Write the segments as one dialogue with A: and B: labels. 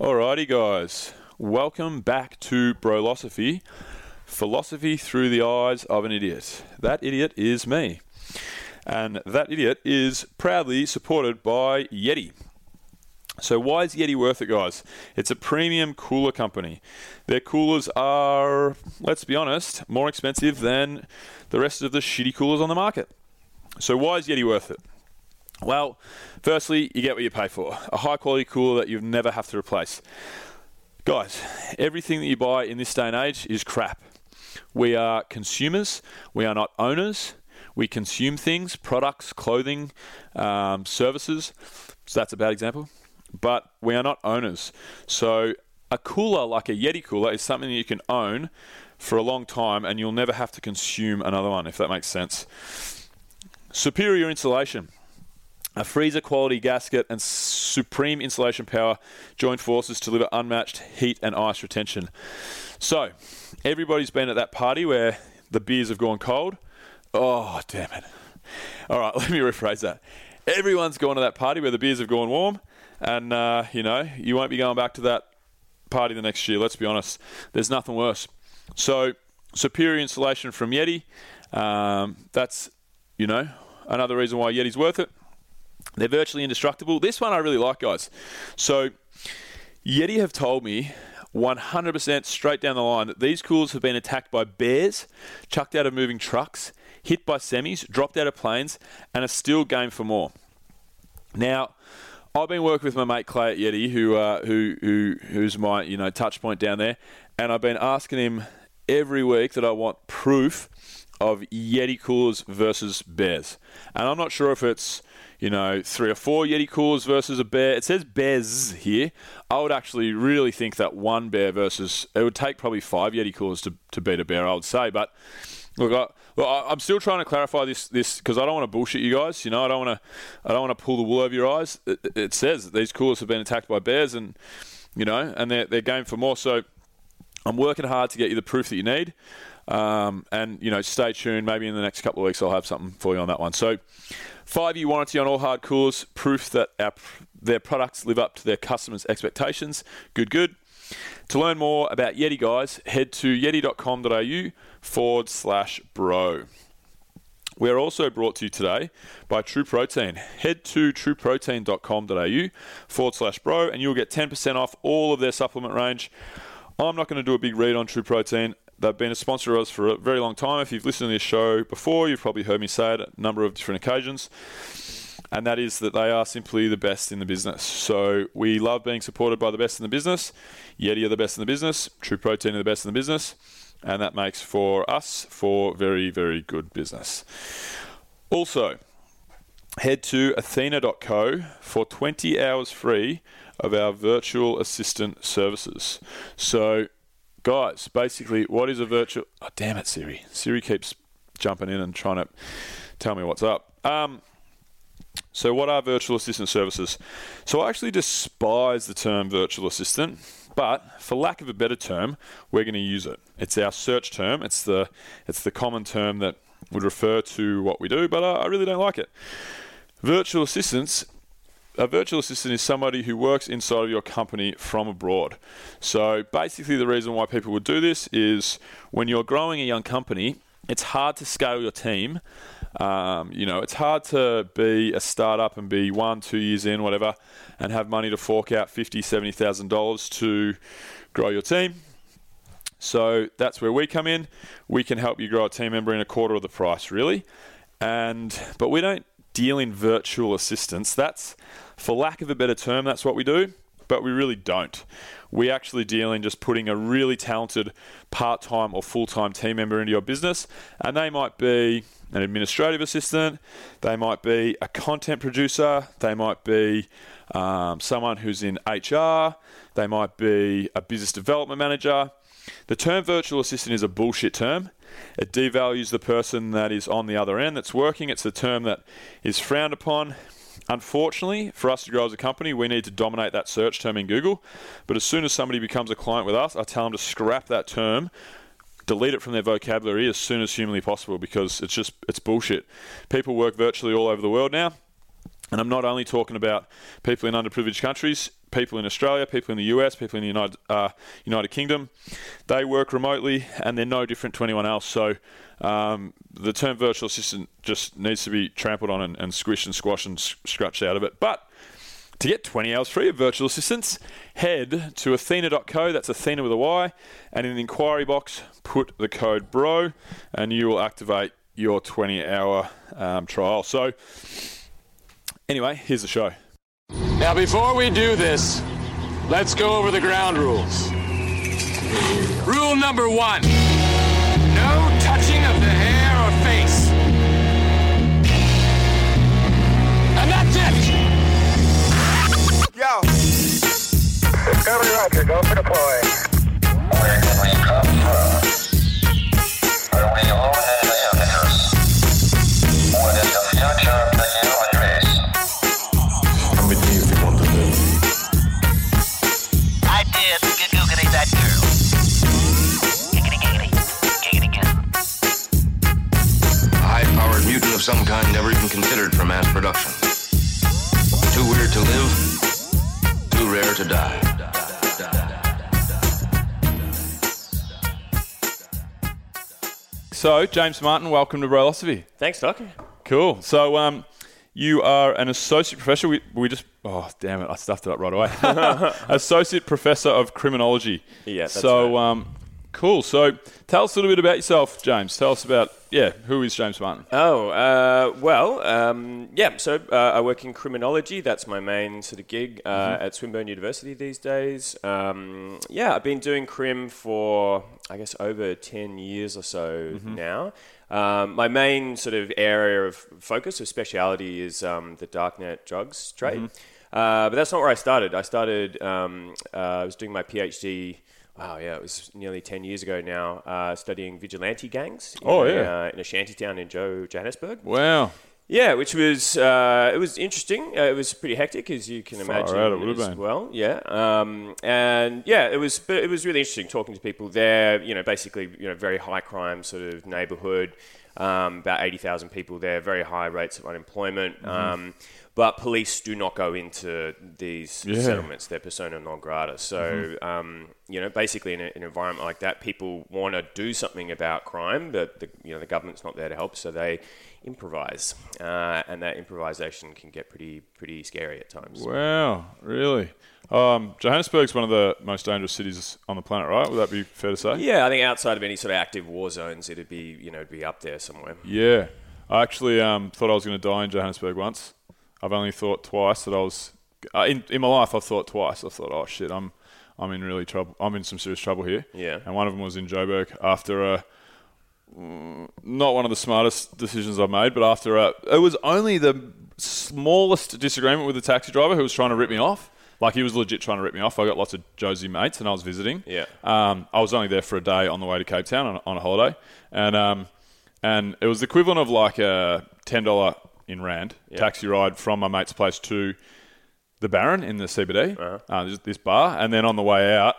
A: Alrighty, guys. Welcome back to Brolosophy. Philosophy through the eyes of an idiot. That idiot is me. And that idiot is proudly supported by Yeti. So, why is Yeti worth it, guys? It's a premium cooler company. Their coolers are, let's be honest, more expensive than the rest of the shitty coolers on the market. So, why is Yeti worth it? Well, firstly, you get what you pay for a high quality cooler that you never have to replace. Guys, everything that you buy in this day and age is crap. We are consumers, we are not owners. We consume things, products, clothing, um, services. So that's a bad example. But we are not owners. So a cooler like a Yeti cooler is something that you can own for a long time and you'll never have to consume another one, if that makes sense. Superior insulation. A freezer quality gasket and supreme insulation power join forces to deliver unmatched heat and ice retention. So, everybody's been at that party where the beers have gone cold. Oh, damn it. All right, let me rephrase that. Everyone's gone to that party where the beers have gone warm, and, uh, you know, you won't be going back to that party the next year, let's be honest. There's nothing worse. So, superior insulation from Yeti. Um, that's, you know, another reason why Yeti's worth it. They're virtually indestructible. This one I really like, guys. So, Yeti have told me 100% straight down the line that these coolers have been attacked by bears, chucked out of moving trucks, hit by semis, dropped out of planes, and are still game for more. Now, I've been working with my mate Clay at Yeti, who uh, who who who's my you know touch point down there, and I've been asking him every week that I want proof of Yeti coolers versus bears, and I'm not sure if it's you know, three or four Yeti coolers versus a bear. It says bears here. I would actually really think that one bear versus it would take probably five Yeti coolers to, to beat a bear. I would say, but look, I, look, I'm still trying to clarify this this because I don't want to bullshit you guys. You know, I don't want to I don't want to pull the wool over your eyes. It, it says that these coolers have been attacked by bears, and you know, and they're they're game for more. So I'm working hard to get you the proof that you need. Um, and you know, stay tuned. Maybe in the next couple of weeks, I'll have something for you on that one. So, Five year warranty on all hard coolers, proof that our, their products live up to their customers' expectations. Good, good. To learn more about Yeti, guys, head to yeti.com.au forward slash bro. We are also brought to you today by True Protein. Head to trueprotein.com.au forward slash bro and you'll get 10% off all of their supplement range. I'm not going to do a big read on True Protein. They've been a sponsor of us for a very long time. If you've listened to this show before, you've probably heard me say it a number of different occasions. And that is that they are simply the best in the business. So we love being supported by the best in the business. Yeti are the best in the business. True Protein are the best in the business. And that makes for us for very, very good business. Also, head to athyna.co for 20 hours free of our virtual assistant services. So guys, basically, what is a virtual? Oh, damn it, Siri. Siri keeps jumping in and trying to tell me what's up. Um, so, what are virtual assistant services? So, I actually despise the term virtual assistant, but for lack of a better term, we're going to use it. It's our search term. It's the it's the common term that would refer to what we do, but I, I really don't like it. Virtual assistants a virtual assistant is somebody who works inside of your company from abroad. So basically, the reason why people would do this is when you're growing a young company, it's hard to scale your team. Um, you know, it's hard to be a startup and be one, two years in, whatever, and have money to fork out fifty, seventy thousand dollars to grow your team. So that's where we come in. We can help you grow a team member in a quarter of the price, really. And but we don't deal in virtual assistants. That's, for lack of a better term, that's what we do, but we really don't. We actually deal in just putting a really talented part time or full time team member into your business, and they might be an administrative assistant, they might be a content producer, they might be um, someone who's in HR, they might be a business development manager. The term virtual assistant is a bullshit term. It devalues the person that is on the other end that's working. It's a term that is frowned upon. Unfortunately, for us to grow as a company, we need to dominate that search term in Google. But as soon as somebody becomes a client with us, I tell them to scrap that term, delete it from their vocabulary as soon as humanly possible because it's just it's bullshit. People work virtually all over the world now. And I'm not only talking about people in underprivileged countries, people in Australia, people in the US, people in the United uh, United Kingdom. They work remotely, and they're no different to anyone else. So um, the term virtual assistant just needs to be trampled on and, and squished and squashed and scratched out of it. But to get 20 hours free of virtual assistants, head to athyna.co, that's Athena with a Y, and in the inquiry box, put the code BRO, and you will activate your 20 hour um, trial. So, anyway, here's the show.
B: Now, before we do this, let's go over the ground rules. Rule number one no touching of the hair or face. And that's it!
C: Yo,
D: Discovery Roger, go for deploy.
A: So, James Martin, welcome to Brolosophy.
E: Thanks, Doc.
A: Cool. So, um, you are an associate professor. We, we just, oh, damn it, I stuffed it up right away. associate professor of criminology.
E: Yeah, that's
A: So,
E: right.
A: um, cool. So, tell us a little bit about yourself, James. Tell us about, yeah, who is James Martin?
E: Oh, uh, well, um, yeah, so uh, I work in criminology. That's my main sort of gig uh, at Swinburne University these days. Um, yeah, I've been doing crim for, I guess, over 10 years or so now. Um, my main sort of area of focus or speciality is um, the darknet drugs trade. Uh, but that's not where I started. I started, um, uh, I was doing my PhD. Wow, yeah, it was nearly 10 years ago now, uh, studying vigilante gangs in,
A: Oh,
E: a,
A: yeah.
E: uh, in a shanty town in Joe, Johannesburg.
A: Wow.
E: Yeah, which was uh, it was interesting. Uh, it was pretty hectic, as you can
A: Far
E: imagine.
A: out, it would have
E: as
A: been.
E: Well, yeah, um, and yeah, it was. But it was really interesting talking to people there. You know, basically, you know, very high crime sort of neighbourhood. Um, about eighty thousand people there. Very high rates of unemployment.
A: Mm-hmm.
E: Um, but police do not go into these
A: Yeah. Mm-hmm.
E: settlements. They're persona non grata. So, um, you know, basically in a, an environment like that, people want to do something about crime, but the, you know the government's not there to help, so they improvise, uh, and that improvisation can get pretty pretty scary at times.
A: Wow, really? Um, Johannesburg's one of the most dangerous cities on the planet, right? Would that be fair to say?
E: Yeah, I think outside of any sort of active war zones, it'd be you know it'd be up there somewhere.
A: Yeah. I actually um, thought I was going to die in Johannesburg once. I've only thought twice that I was uh, in in my life. I've thought twice. I thought, oh shit, I'm I'm in really trouble. I'm in some serious trouble here.
E: Yeah.
A: And one of them was in Joburg after a not one of the smartest decisions I've made, but after a it was only the smallest disagreement with the taxi driver who was trying to rip me off. Like he was legit trying to rip me off. I got lots of Jozi mates, and I was visiting.
E: Yeah.
A: Um, I was only there for a day on the way to Cape Town on, on a holiday, and um, and it was the equivalent of like a ten dollar in rand taxi ride from my mate's place to the Baron in the CBD, uh-huh. uh this, this bar, and then on the way out,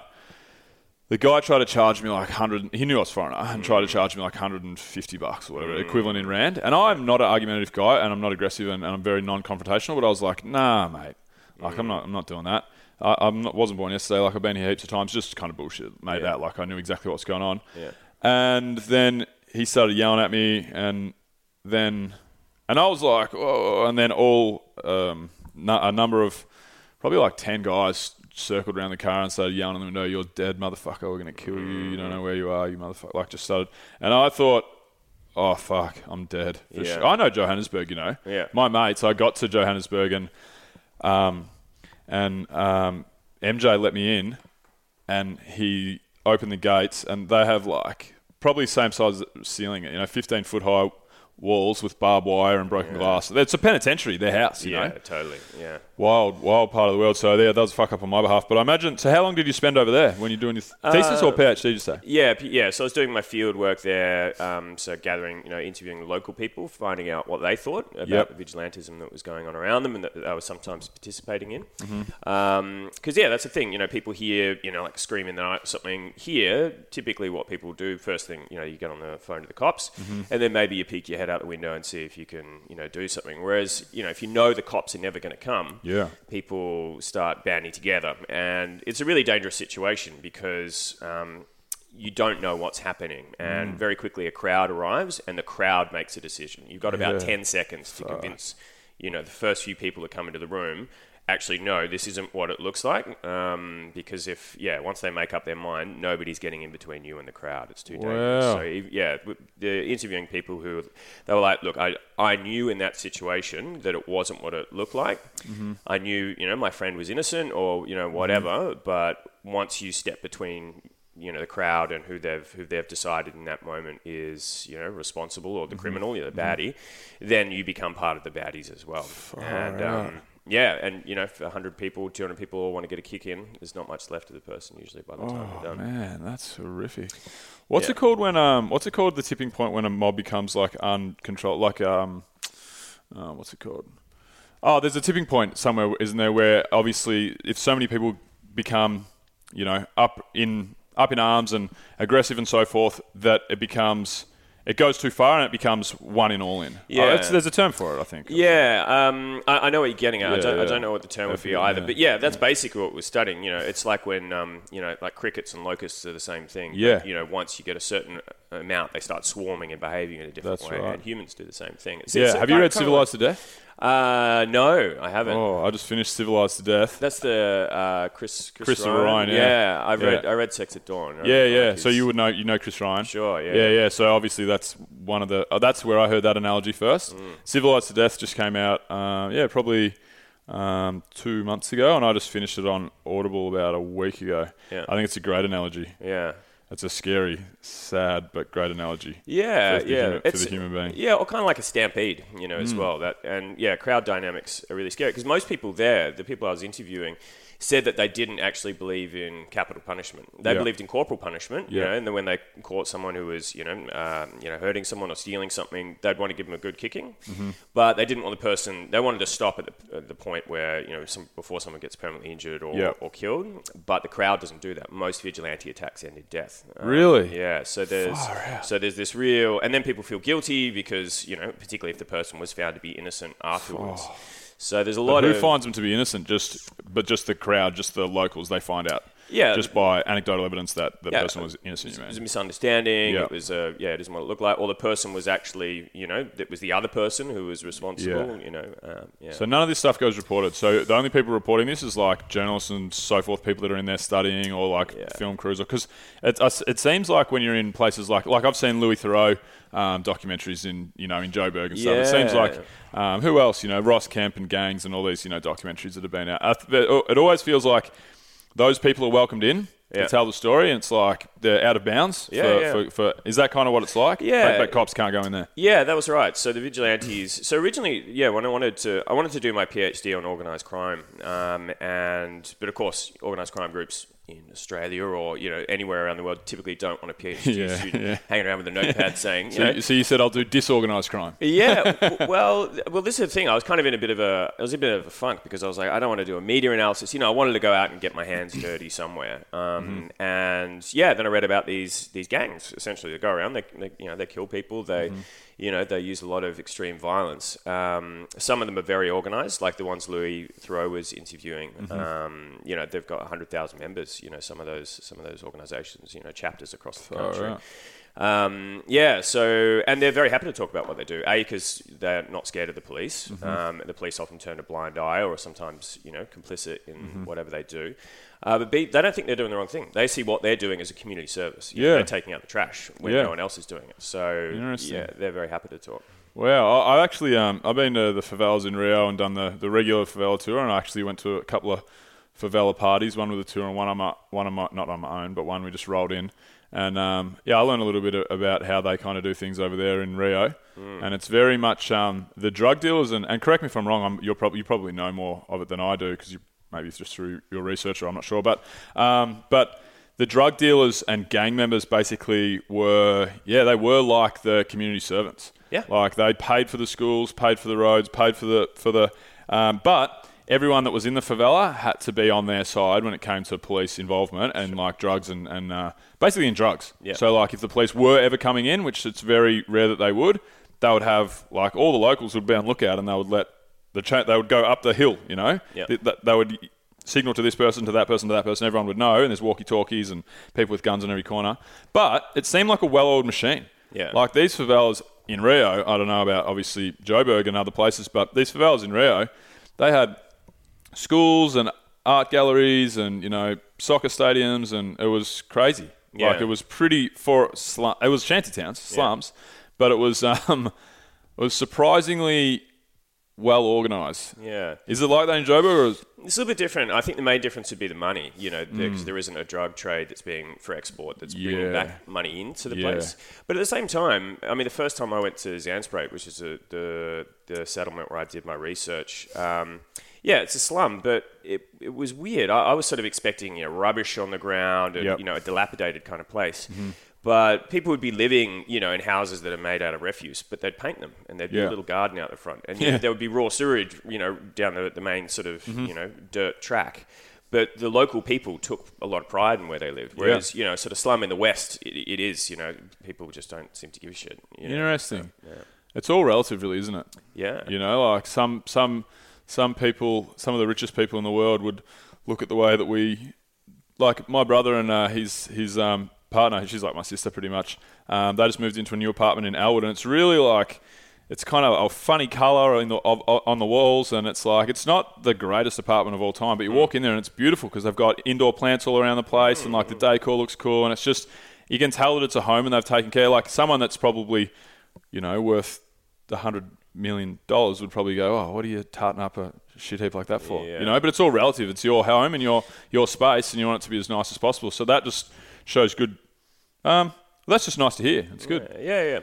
A: the guy tried to charge me like hundred. He knew I was foreigner and tried to mm. charge me like hundred and fifty bucks or whatever, mm. equivalent in rand. And I'm not an argumentative guy, and I'm not aggressive, and, and I'm very non-confrontational. But I was like, nah, mate, like I'm mm. not, I'm not doing that. I, I'm not, wasn't born yesterday. Like I've been here heaps of times, just kind of bullshit. Made that like I knew exactly what's going on.
E: Yeah.
A: And then he started yelling at me, and then, and I was like, oh, and then all um, a number of probably like 10 guys circled around the car and started yelling in the window, You're dead, motherfucker. We're going to kill you. You don't know where you are, you motherfucker. Like, just started. And I thought, Oh, fuck, I'm dead. For
E: Yeah.
A: sure. I know Johannesburg, you know.
E: Yeah.
A: My mates, I got to Johannesburg and, um, and um, MJ let me in and he opened the gates and they have like probably same size ceiling, you know, 15 foot high walls with barbed wire and broken glass. It's a penitentiary, their house, you
E: yeah,
A: know
E: totally. Yeah.
A: wild, wild part of the world. So yeah, that was fuck up on my behalf. But I imagine. So how long did you spend over there when you're doing your th- thesis or PhD? Did you say?
E: Yeah, yeah. So I was doing my field work there. Um, so gathering, you know, interviewing local people, finding out what they thought about
A: Yep.
E: the vigilantism that was going on around them, and that I was sometimes participating in.
A: Mm-hmm.
E: Because yeah, that's the thing. You know, people hear, you know, like scream in the night or something. Here, typically, what people do first thing, you know, you get on the phone to the cops,
A: Mm-hmm.
E: and then maybe you peek your head out the window and see if you can, you know, do something. Whereas, you know, if you know the cops are never going to come,
A: Yeah.
E: people start banding together, and it's a really dangerous situation because um, you don't know what's happening, and
A: Mm.
E: very quickly a crowd arrives, and the crowd makes a decision. You've got about
A: Yeah.
E: ten seconds to convince, you know, the first few people that come into the room. Actually, no, this isn't what it looks like. Um, because if yeah, once they make up their mind, nobody's getting in between you and the crowd. It's too dangerous.
A: Wow.
E: So yeah, the interviewing people who they were like, look, I I knew in that situation that it wasn't what it looked like.
A: Mm-hmm.
E: I knew you know my friend was innocent or you know whatever. But once you step between you know the crowd and who they've who they've decided in that moment is you know responsible or the
A: Mm-hmm.
E: criminal, you're the baddie, then you become part of the baddies as well. and um, yeah, and you know, if 100 people, 200 people all want to get a kick in, there's not much left of the person usually by the time
A: Oh
E: they're done.
A: man, that's horrific. What's
E: Yeah.
A: it called when um? What's it called? The tipping point when a mob becomes like uncontrolled, like um, uh, what's it called? Oh, there's a tipping point somewhere, isn't there? Where obviously, if so many people become, you know, up in up in arms and aggressive and so forth, that it becomes it goes too far and it becomes one in all in. Oh,
E: Yeah.
A: it's- there's a term for it, I think.
E: Yeah, um, I, I know what you're getting at. I, don't, I don't know what the term would be either.
A: yeah.
E: But yeah, that's basically what we're studying. You know, it's like when um, you know, like crickets and locusts are the same thing. but,
A: Yeah.
E: you know, once you get a certain amount, they start swarming and behaving in a different
A: That's
E: way.
A: right.
E: And humans do the same thing. It's,
A: Yeah.
E: it's
A: Have you read Civilized to Death?
E: Uh, no, I haven't.
A: Oh, I just finished Civilized to Death.
E: That's the uh, Chris Chris
A: Christopher
E: Ryan.
A: Ryan, yeah.
E: I read
A: Yeah.
E: I read Sex at Dawn. I
A: Yeah, yeah.
E: like
A: So you would know, you know Chris Ryan.
E: Sure, yeah.
A: Yeah, yeah. So obviously that's one of the. Oh, that's where I heard that analogy first.
E: Mm.
A: Civilized to Death just came out. Uh, yeah, probably um, two months ago, and I just finished it on Audible about a week ago.
E: Yeah.
A: I think it's a great analogy.
E: Yeah.
A: It's a scary, sad, but great analogy.
E: Yeah,
A: for the,
E: yeah,
A: human, for the human being.
E: Yeah, or kind of like a stampede, you know, as hmm. well. That and yeah, crowd dynamics are really scary because most people there, the people I was interviewing, said that they didn't actually believe in capital punishment. They
A: Yeah.
E: believed in corporal punishment, you
A: Yeah.
E: know, and then when they caught someone who was, you know, um, you know, hurting someone or stealing something, they'd want to give them a good kicking,
A: Mm-hmm.
E: but they didn't want the person. They wanted to stop at the, at the point where you know, some, before someone gets permanently injured or,
A: Yeah.
E: or killed. But the crowd doesn't do that. Most vigilante attacks end in death. Um,
A: Really?
E: yeah. So there's so there's this real, and then people feel guilty because you know, particularly if the person was found to be innocent afterwards. So there's a
A: But
E: lot
A: who
E: of
A: finds them to be innocent? Just, but just the crowd, just the locals. They find out.
E: Yeah.
A: Just by anecdotal evidence that the
E: Yeah.
A: person was innocent. You
E: it was a misunderstanding.
A: Yeah.
E: It was a yeah, it isn't what it looked like, or the person was actually you know that was the other person who was responsible.
A: Yeah.
E: You know, um, yeah.
A: So none of this stuff goes reported. So the only people reporting this is like journalists and so forth, people that are in there studying or like film crews. Or because it, it seems like when you're in places like like I've seen Louis Theroux um, documentaries in you know in Joburg and stuff. It seems like um, who else you know Ross Kemp and gangs and all these you know documentaries that have been out. It always feels like those people are welcomed in.
E: Yeah.
A: To tell the story, and it's like they're out of bounds.
E: Yeah,
A: for,
E: yeah.
A: For, for is that kind of what it's like?
E: Yeah.
A: but, but cops can't go in there.
E: Yeah, that was right. So the vigilantes. So originally, yeah, when I wanted to, I wanted to do my PhD on organised crime, um, and but of course, organised crime groups in Australia or you know anywhere around the world typically don't want a PhD
A: Yeah,
E: student
A: yeah.
E: hanging around with a notepad saying, you
A: So,
E: know,
A: you- so you said I'll do disorganized crime.
E: yeah. Well, well, this is the thing. I was kind of in a bit of a, I was in a bit of a funk because I was like, I don't want to do a media analysis. You know, I wanted to go out and get my hands dirty somewhere. Um, And yeah, then I read about these these gangs. Essentially, they go around, they, they you know, they kill people. They, you know, they use a lot of extreme violence. Um, some of them are very organized, like the ones Louis Theroux was interviewing. Um, you know, they've got hundred thousand members. You know, some of those some of those organizations. You know, chapters across the country.
A: out.
E: Um, yeah, so and they're very happy to talk about what they do. A because they're not scared of the police.
A: Mm-hmm.
E: Um, the police often turn a blind eye, or are sometimes you know complicit in
A: Mm-hmm.
E: whatever they do. Uh, but B, they don't think they're doing the wrong thing. They see what they're doing as a community service. You know,
A: Yeah.
E: they're taking out the trash when
A: Yeah.
E: no one else is doing it. So
A: Interesting.
E: yeah, they're very happy to talk.
A: Wow, I, I actually um, I've been to the favelas in Rio and done the, the regular favela tour, and I actually went to a couple of favela parties, one with a tour and one on my one on my not on my own, but one we just rolled in, and um, yeah, I learned a little bit a- about how they kind of do things over there in Rio, and it's very much um, the drug dealers and, and correct me if I'm wrong, I'm, you're probably you probably know more of it than I do because you maybe it's just through your research or I'm not sure, but um, but the drug dealers and gang members basically were yeah they were like the community servants
E: Yeah.
A: like they paid for the schools paid for the roads paid for the for the um, but everyone that was in the favela had to be on their side when it came to police involvement and like drugs and, and uh, basically in drugs
E: Yeah.
A: so like if the police were ever coming in which it's very rare that they would they would have like all the locals would be on lookout, and they would let the cha- they would go up the hill. You know,
E: Yeah.
A: Th- th- they would signal to this person, to that person, to that person. Everyone would know, and there's walkie-talkies and people with guns in every corner. But it seemed like a well-oiled machine.
E: Yeah.
A: Like these favelas in Rio, I don't know about obviously Joburg and other places, but these favelas in Rio, they had schools and art galleries and you know soccer stadiums, and it was crazy.
E: Yeah.
A: Like it was pretty for slum. It was shanty towns, slums, but it was um, it was surprisingly well organized.
E: Yeah.
A: Is it like that in Joburg? Or is,
E: It's a little bit different. I think the main difference would be the money. You know, there,
A: Mm.
E: there isn't a drug trade that's being for export that's
A: Yeah.
E: bringing back money into the
A: Yeah.
E: place. But at the same time, I mean, the first time I went to Zandspruit, which is a, the the settlement where I did my research. Um, yeah, it's a slum, but it, it was weird. I, I was sort of expecting you know rubbish on the ground and
A: Yep.
E: you know a dilapidated kind of place.
A: Mm-hmm.
E: But people would be living, you know, in houses that are made out of refuse, but they'd paint them and there'd be
A: Yeah.
E: a little garden out the front, and
A: Yeah. Mm-hmm.
E: there would be raw sewage, you know, down the, the main sort of, you know, dirt track. But the local people took a lot of pride in where they lived. Whereas, you know, sort of slum in the west, it, it is, you know, people just don't seem to give a shit. You know?
A: Interesting. It's all relative, really, isn't it?
E: Yeah.
A: You know, like some some some people, some of the richest people in the world would look at the way that we, like my brother and uh, his his um, partner. She's like my sister, pretty much. Um, they just moved into a new apartment in Elwood, and it's really like. It's kind of a funny color in the, on the walls, and it's like it's not the greatest apartment of all time. But you walk in there and it's beautiful because they've got indoor plants all around the place, and like the decor looks cool, and it's just you can tell that it's a home and they've taken care. Like someone that's probably you know, worth the hundred million dollars would probably go, oh, what are you tarting up a shit heap like that for?
E: Yeah.
A: You know, but it's all relative. It's your home and your your space, and you want it to be as nice as possible. So that just shows good. Um, that's just nice to hear. It's good.
E: Yeah, yeah.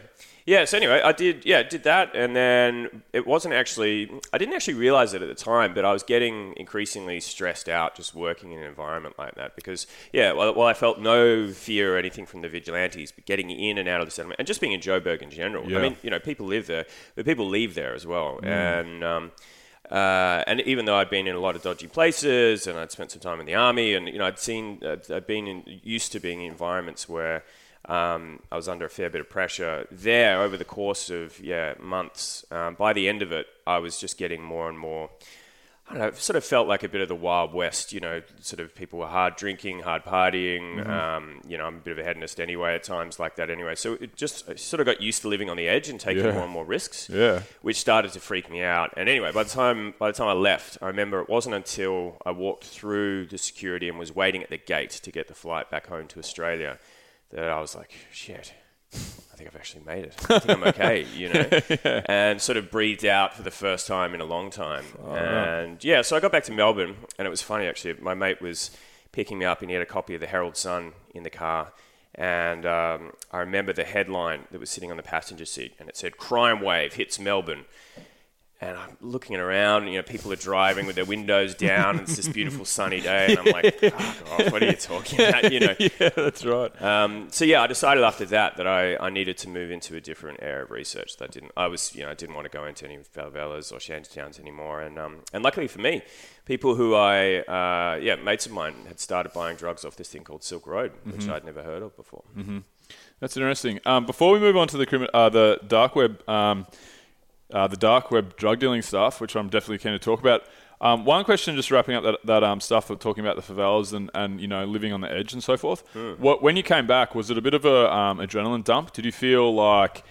E: Yeah, so anyway, I did, yeah, did that, and then it wasn't actually, I didn't actually realize it at the time, but I was getting increasingly stressed out just working in an environment like that because, yeah, while, while I felt no fear or anything from the vigilantes, but getting in and out of the settlement and just being in Joburg in general.
A: Yeah.
E: I mean, you know, people live there, but people leave there as well. And, um, uh, and even though I'd been in a lot of dodgy places and I'd spent some time in the army and you know I'd seen uh, I'd been in, used to being in environments where um, I was under a fair bit of pressure there over the course of yeah months. Um, by the end of it, I was just getting more and more. I don't know, it sort of felt like a bit of the Wild West, you know, sort of people were hard drinking, hard partying. Um, you know, I'm a bit of a hedonist anyway at times like that anyway. So it just I sort of got used to living on the edge and taking
A: Yeah.
E: more and more risks
A: Yeah.
E: which started to freak me out. And anyway, by the time by the time I left, I remember it wasn't until I walked through the security and was waiting at the gate to get the flight back home to Australia that I was like, shit. I think I've actually made it. I think I'm okay, you know, and sort of breathed out for the first time in a long time. and yeah, so I got back to Melbourne, and it was funny actually. My mate was picking me up, and he had a copy of the Herald Sun in the car. And um, I remember the headline that was sitting on the passenger seat, and it said "Crime Wave hits Melbourne." And I'm looking around, you know, people are driving with their windows down. And it's this beautiful sunny day, and I'm like, "Fuck off! What are you talking about?" You know.
A: yeah, that's right.
E: Um, so yeah, I decided after that that I, I needed to move into a different area of research. That didn't I was you know I didn't want to go into any favelas or shantytowns anymore. And um, and luckily for me, people who I uh, yeah mates of mine had started buying drugs off this thing called Silk Road, which I'd never heard of before.
A: That's interesting. Um, before we move on to the crimi- uh, the dark web, um, uh, the dark web drug dealing stuff, which I'm definitely keen to talk about. Um, one question, just wrapping up that, that um, stuff of talking about the favelas and, and you know living on the edge and so forth. What when you came back, was it a bit of a um, adrenaline dump? Did you feel like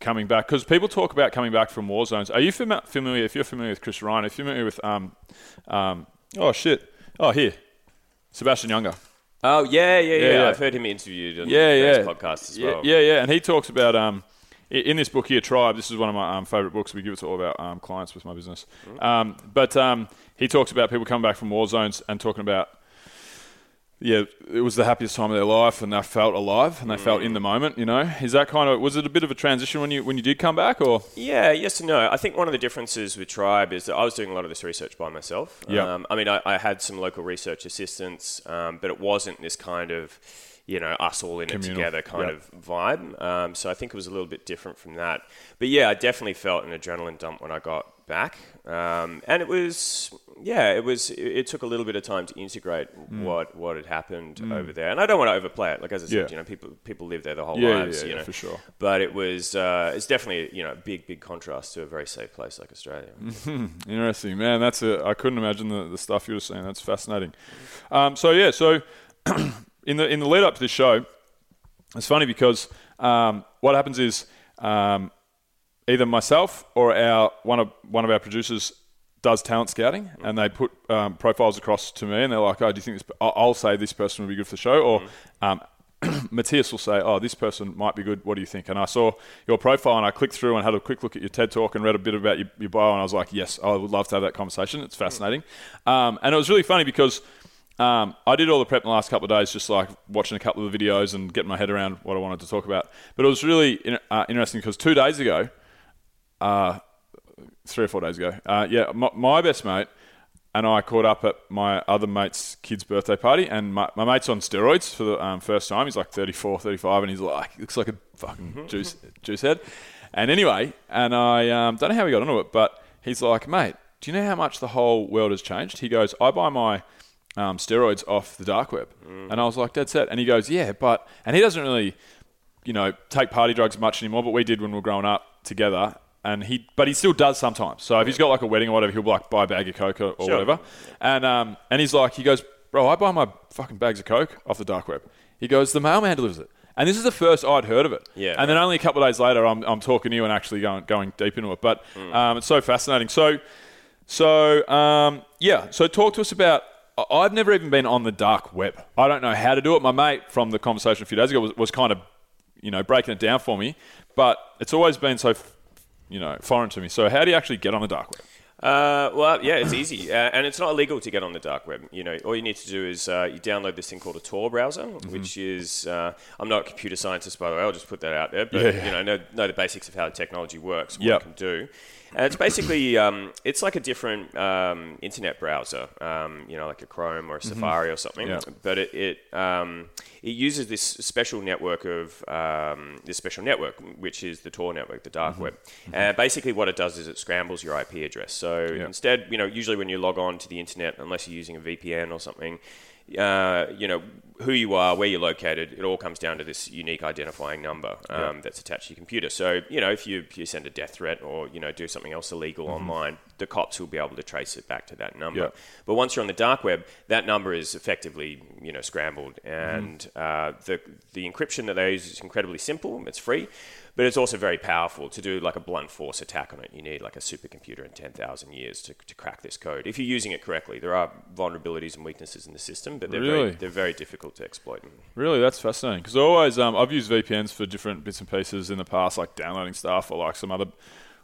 A: coming back? Because people talk about coming back from war zones. Are you fami- familiar? If you're familiar with Chris Ryan, if you're familiar with um, um, oh shit, oh here, Sebastian Junger.
E: Oh yeah, yeah, yeah.
A: yeah.
E: I've heard him interviewed on
A: yeah, yeah.
E: podcasts as
A: yeah,
E: well.
A: Yeah, yeah, and he talks about um, in this book here, Tribe. This is one of my um, favorite books. We give it to all of our um, clients with my business. Um, but um, he talks about people coming back from war zones and talking about. Yeah, it was the happiest time of their life, and they felt alive, and they felt in the moment. You know, is that kind of was it a bit of a transition when you when you did come back, or
E: Yeah, yes and no. I think one of the differences with Tribe is that I was doing a lot of this research by myself.
A: Yeah.
E: Um, I mean, I, I had some local research assistants, um, but it wasn't this kind of, you know, us all in
A: Communal.
E: it together kind
A: Yep.
E: of vibe. Um, so I think it was a little bit different from that. But yeah, I definitely felt an adrenaline dump when I got back, um, and it was yeah, it was. It, it took a little bit of time to integrate what what had happened over there, and I don't want to overplay it. Like as I said,
A: Mm. Yeah.
E: you know, people people live there their whole
A: Yeah,
E: lives,
A: yeah,
E: you
A: yeah,
E: know,
A: for sure.
E: But it was uh, it's definitely you know a big big contrast to a very safe place like Australia.
A: Interesting, man. That's a. I couldn't imagine the, the stuff you were saying. That's fascinating. Um, so yeah, so in the in the lead up to this show, it's funny because um, what happens is um, either myself or our one of one of our producers does talent scouting, and they put um, profiles across to me, and they're like, "Oh, do you think this?" I'll say this person would be good for the show, or um, Matthias will say, "Oh, this person might be good. What do you think?" And I saw your profile, and I clicked through and had a quick look at your TED talk and read a bit about your, your bio, and I was like, "Yes, I would love to have that conversation. It's fascinating." Um, and it was really funny because um, I did all the prep in the last couple of days, just like watching a couple of the videos and getting my head around what I wanted to talk about. But it was really uh, interesting because two days ago, uh, three or four days ago, uh, yeah, my, my best mate and I caught up at my other mate's kid's birthday party, and my, my mate's on steroids for the um, first time. He's like 34, 35, and he's like, looks like a fucking juice juice head. And anyway, and I um, don't know how we got onto it, but he's like, mate, do you know how much the whole world has changed? He goes, I buy my um, steroids off the dark web, and I was like, dead set. And he goes, yeah, but and he doesn't really you know, take party drugs much anymore, but we did when we were growing up together. And he, but he still does sometimes. So if he's got like a wedding or whatever, he'll like buy a bag of coke or, or
E: Sure.
A: whatever. And um, and he's like, he goes, bro, I buy my fucking bags of coke off the dark web. He goes, the mailman delivers it. And this is the first I'd heard of it.
E: Yeah,
A: And then only a couple of days later, I'm, I'm talking to you and actually going going deep into it. But um, it's so fascinating. So so um, yeah, so talk to us about. I've never even been on the dark web. I don't know how to do it. My mate from the conversation a few days ago was, was kind of, you know, breaking it down for me. But it's always been so, you know, foreign to me. So how do you actually get on the dark web?
E: Uh, well, yeah, it's easy, uh, and it's not illegal to get on the dark web. You know, all you need to do is uh, you download this thing called a Tor browser,
A: Mm-hmm.
E: which is uh, I'm not a computer scientist, by the way. I'll just put that out there, but
A: Yeah, yeah.
E: you know, know, know the basics of how the technology works, what
A: Yep.
E: it can do. And it's basically um, it's like a different um, internet browser, um, you know, like a Chrome or a Safari or something.
A: Yeah.
E: But it it, um, it uses this special network of um, this special network, which is the Tor network, the dark web. And basically, what it does is it scrambles your IP address. So instead, you know, usually when you log on to the internet, unless you're using a VPN or something, uh, you know, who you are, where you're located, it all comes down to this unique identifying number um, that's attached to your computer. So, you know, if you, if you send a death threat or, you know, do something else illegal online, the cops will be able to trace it back to that number.
A: Yeah.
E: But once you're on the dark web, that number is effectively, you know, scrambled. And uh, the, the encryption that they use is incredibly simple. It's free. But it's also very powerful to do like a blunt force attack on it. You need like a supercomputer in 10,000 years to, to crack this code. If you're using it correctly, there are vulnerabilities and weaknesses in the system, but they're,
A: Really?
E: very, they're very difficult to exploit.
A: Really, that's fascinating. Because always, um, I've used VPNs for different bits and pieces in the past, like downloading stuff or like some other,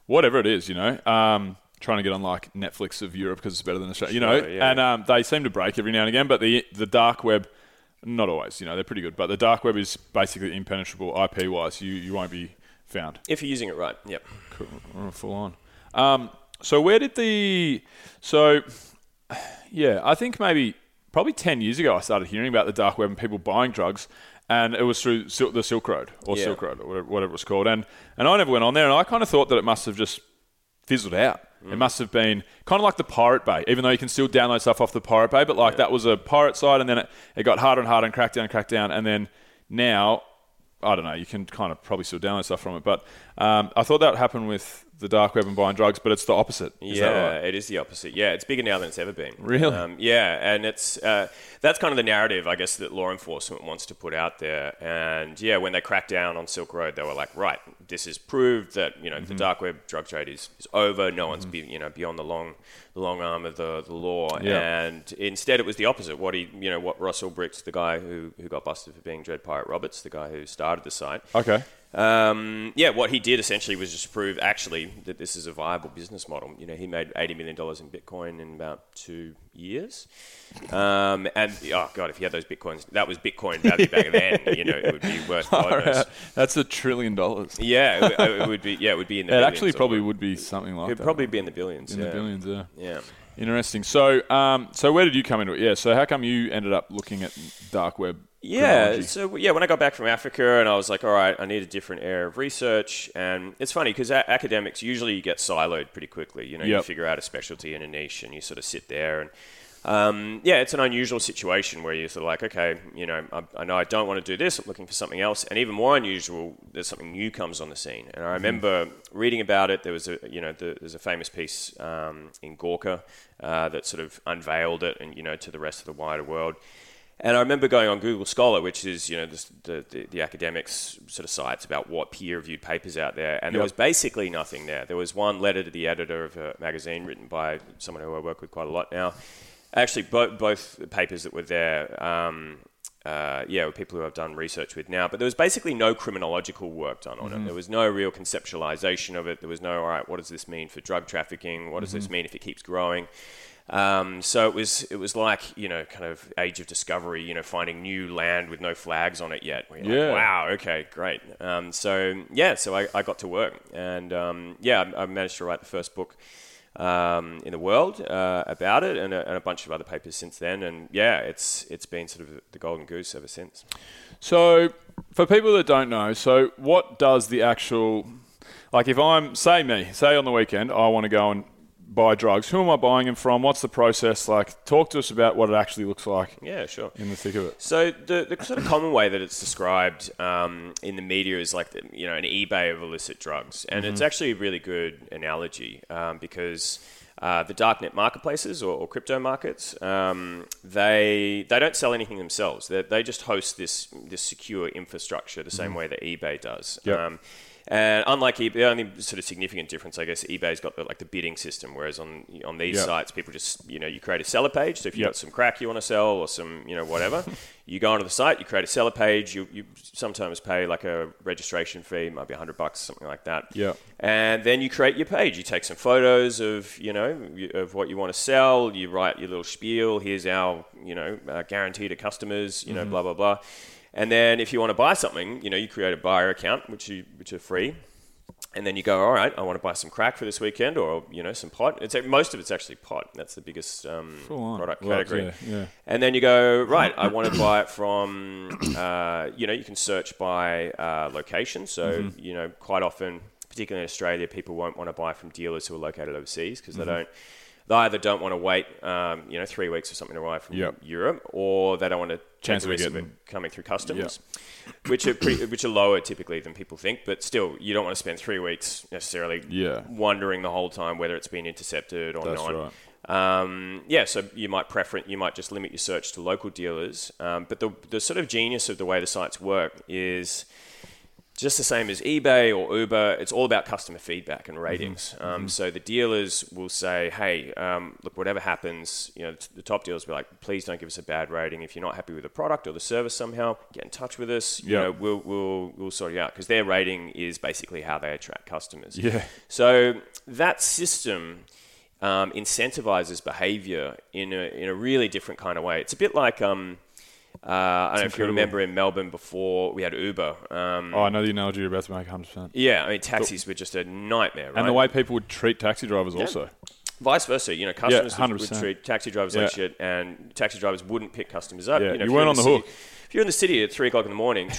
A: whatever it is, you know. Um, trying to get on like Netflix of Europe because it's better than Australia, you know.
E: Sure, yeah.
A: And um, they seem to break every now and again, but the the dark web, not always. You know, they're pretty good, but the dark web is basically impenetrable IP wise. You you won't be found.
E: If you're using it right, yep.
A: Oh, full on. Um, so where did the so yeah, I think maybe probably ten years ago I started hearing about the dark web and people buying drugs, and it was through Sil- the Silk Road or
E: Yeah.
A: Silk Road or whatever, whatever it was called, and and I never went on there, and I kind of thought that it must have just fizzled out. It must have been kind of like the Pirate Bay, even though you can still download stuff off the Pirate Bay, but like that was a pirate site, and then it, it got harder and harder and cracked down, and cracked down, and then now I don't know. You can kind of probably still download stuff from it, but um, I thought that would happen with the dark web and buying drugs, but it's the opposite. Is
E: yeah,
A: that right?
E: it is the opposite. Yeah, it's bigger now than it's ever been.
A: Really?
E: Um, yeah, and it's uh, that's kind of the narrative, I guess, that law enforcement wants to put out there. And yeah, when they cracked down on Silk Road, they were like, right, this is proved that you know
A: Mm-hmm.
E: the dark web drug trade is, is over. No one's be, you know beyond the long the long arm of the, the law.
A: Yeah.
E: And instead, it was the opposite. What he, you know, what Ross Ulbricht, the guy who who got busted for being Dread Pirate Roberts, the guy who started the site.
A: Okay.
E: Um, yeah, what he did essentially was just prove actually that this is a viable business model. You know, he made eighty million dollars in Bitcoin in about two years, um, and oh god, if he had those bitcoins, that was Bitcoin value back then. You know, it would be worth.
A: That's a trillion dollars.
E: Yeah, it, it would be. Yeah, it would be in the.
A: It actually
E: or-
A: probably would be something like
E: It'd
A: that.
E: probably be in the billions.
A: in
E: yeah.
A: the billions. Yeah.
E: Yeah.
A: Interesting. So, um, so where did you come into it? Yeah. So, how come you ended up looking at dark web?
E: Yeah, so yeah, when I got back from Africa, and I was like, all right, I need a different area of research, and it's funny because a- academics usually you get siloed pretty quickly. You know, you figure out a specialty in a niche, and you sort of sit there, and um, yeah, it's an unusual situation where you're sort of like, okay, you know, I, I know I don't want to do this, I'm looking for something else, and even more unusual, there's something new comes on the scene, and I remember reading about it. There was a, you know, the, there's a famous piece um, in Gawker uh, that sort of unveiled it, and you know, to the rest of the wider world. And I remember going on Google Scholar, which is you know the, the, the, academics sort of sites about what peer-reviewed papers out there, and there was basically nothing there. There was one letter to the editor of a magazine written by someone who I work with quite a lot now. Actually, bo- both papers that were there, um, uh, yeah, were people who I've done research with now. But there was basically no criminological work done on it. There was no real conceptualization of it. There was no, all right, what does this mean for drug trafficking? What does this mean if it keeps growing? Um, so it was it was like you know kind of age of discovery, you know, finding new land with no flags on it yet.
A: Yeah.
E: Like, wow. Okay. Great. Um, so yeah. So I, I got to work, and um, yeah, I, I managed to write the first book um, in the world uh, about it, and a, and a bunch of other papers since then. And yeah, it's it's been sort of the golden goose ever since.
A: So, for people that don't know, so what does the actual, like, if I'm, say me, say on the weekend, I want to go and buy drugs. Who am I buying them from? What's the process like? Talk to us about what it actually looks like
E: Yeah. Sure.
A: in the thick of it.
E: So the, the sort of common way that it's described um, in the media is like the, you know an eBay of illicit drugs, and it's actually a really good analogy um, because uh, the darknet marketplaces or, or crypto markets um, they they don't sell anything themselves. They, they just host this this secure infrastructure the same way that eBay does.
A: Yep.
E: Um, and unlike eBay, the only sort of significant difference, I guess, eBay's got the, like the bidding system, whereas on on these
A: Yep.
E: sites, people just you know you create a seller page. So if you've
A: Yep.
E: got some crack you want to sell or some you know whatever, you go onto the site, you create a seller page. You, you sometimes pay like a registration fee, might be hundred bucks, something like that.
A: Yep.
E: And then you create your page. You take some photos of you know of what you want to sell. You write your little spiel. Here's our you know uh, guarantee to customers. You know blah blah blah. And then if you want to buy something, you know you create a buyer account, which you which are free and then you go, all right, I want to buy some crack for this weekend, or you know, some pot. It's most of it's actually pot. That's the biggest um, product
A: Right,
E: category.
A: yeah, yeah.
E: And then you go, right, I want to buy it from, uh, you know, you can search by uh, location. So
A: Mm-hmm.
E: you know, quite often, particularly in Australia, people won't want to buy from dealers who are located overseas because
A: Mm-hmm.
E: they don't. They either don't want to wait, um, you know, three weeks or something to arrive from
A: Yep.
E: Europe, or they don't want to
A: Chance of
E: the
A: it
E: risk of it
A: getting-
E: coming through customs, which are pretty, which are lower typically than people think. But still, you don't want to spend three weeks necessarily
A: Yeah.
E: wondering the whole time whether it's been intercepted or
A: That's
E: not.
A: right.
E: Um, yeah, so you might prefer you might just limit your search to local dealers. Um, but the the sort of genius of the way the sites work is just the same as eBay or Uber, it's all about customer feedback and ratings. Um, So the dealers will say, "Hey, um, look, whatever happens, you know, the top dealers will be like, please don't give us a bad rating. If you're not happy with the product or the service somehow, get in touch with us. You know, we'll we'll we'll sort you out because their rating is basically how they attract customers.
A: Yeah.
E: So that system um, incentivizes behavior in a, in a really different kind of way. It's a bit like, um, uh, I don't know if you remember in Melbourne before we had Uber. Um,
A: Oh, I know the analogy you're about to make 100%.
E: yeah, I mean, taxis were just a nightmare, right?
A: And the way people would treat taxi drivers also.
E: Vice versa, you know, customers would, would treat taxi drivers
A: Yeah.
E: like shit, and taxi drivers wouldn't pick customers up.
A: Yeah,
E: you, know,
A: you weren't on the
E: city-
A: hook.
E: If you're in the city at three o'clock in the morning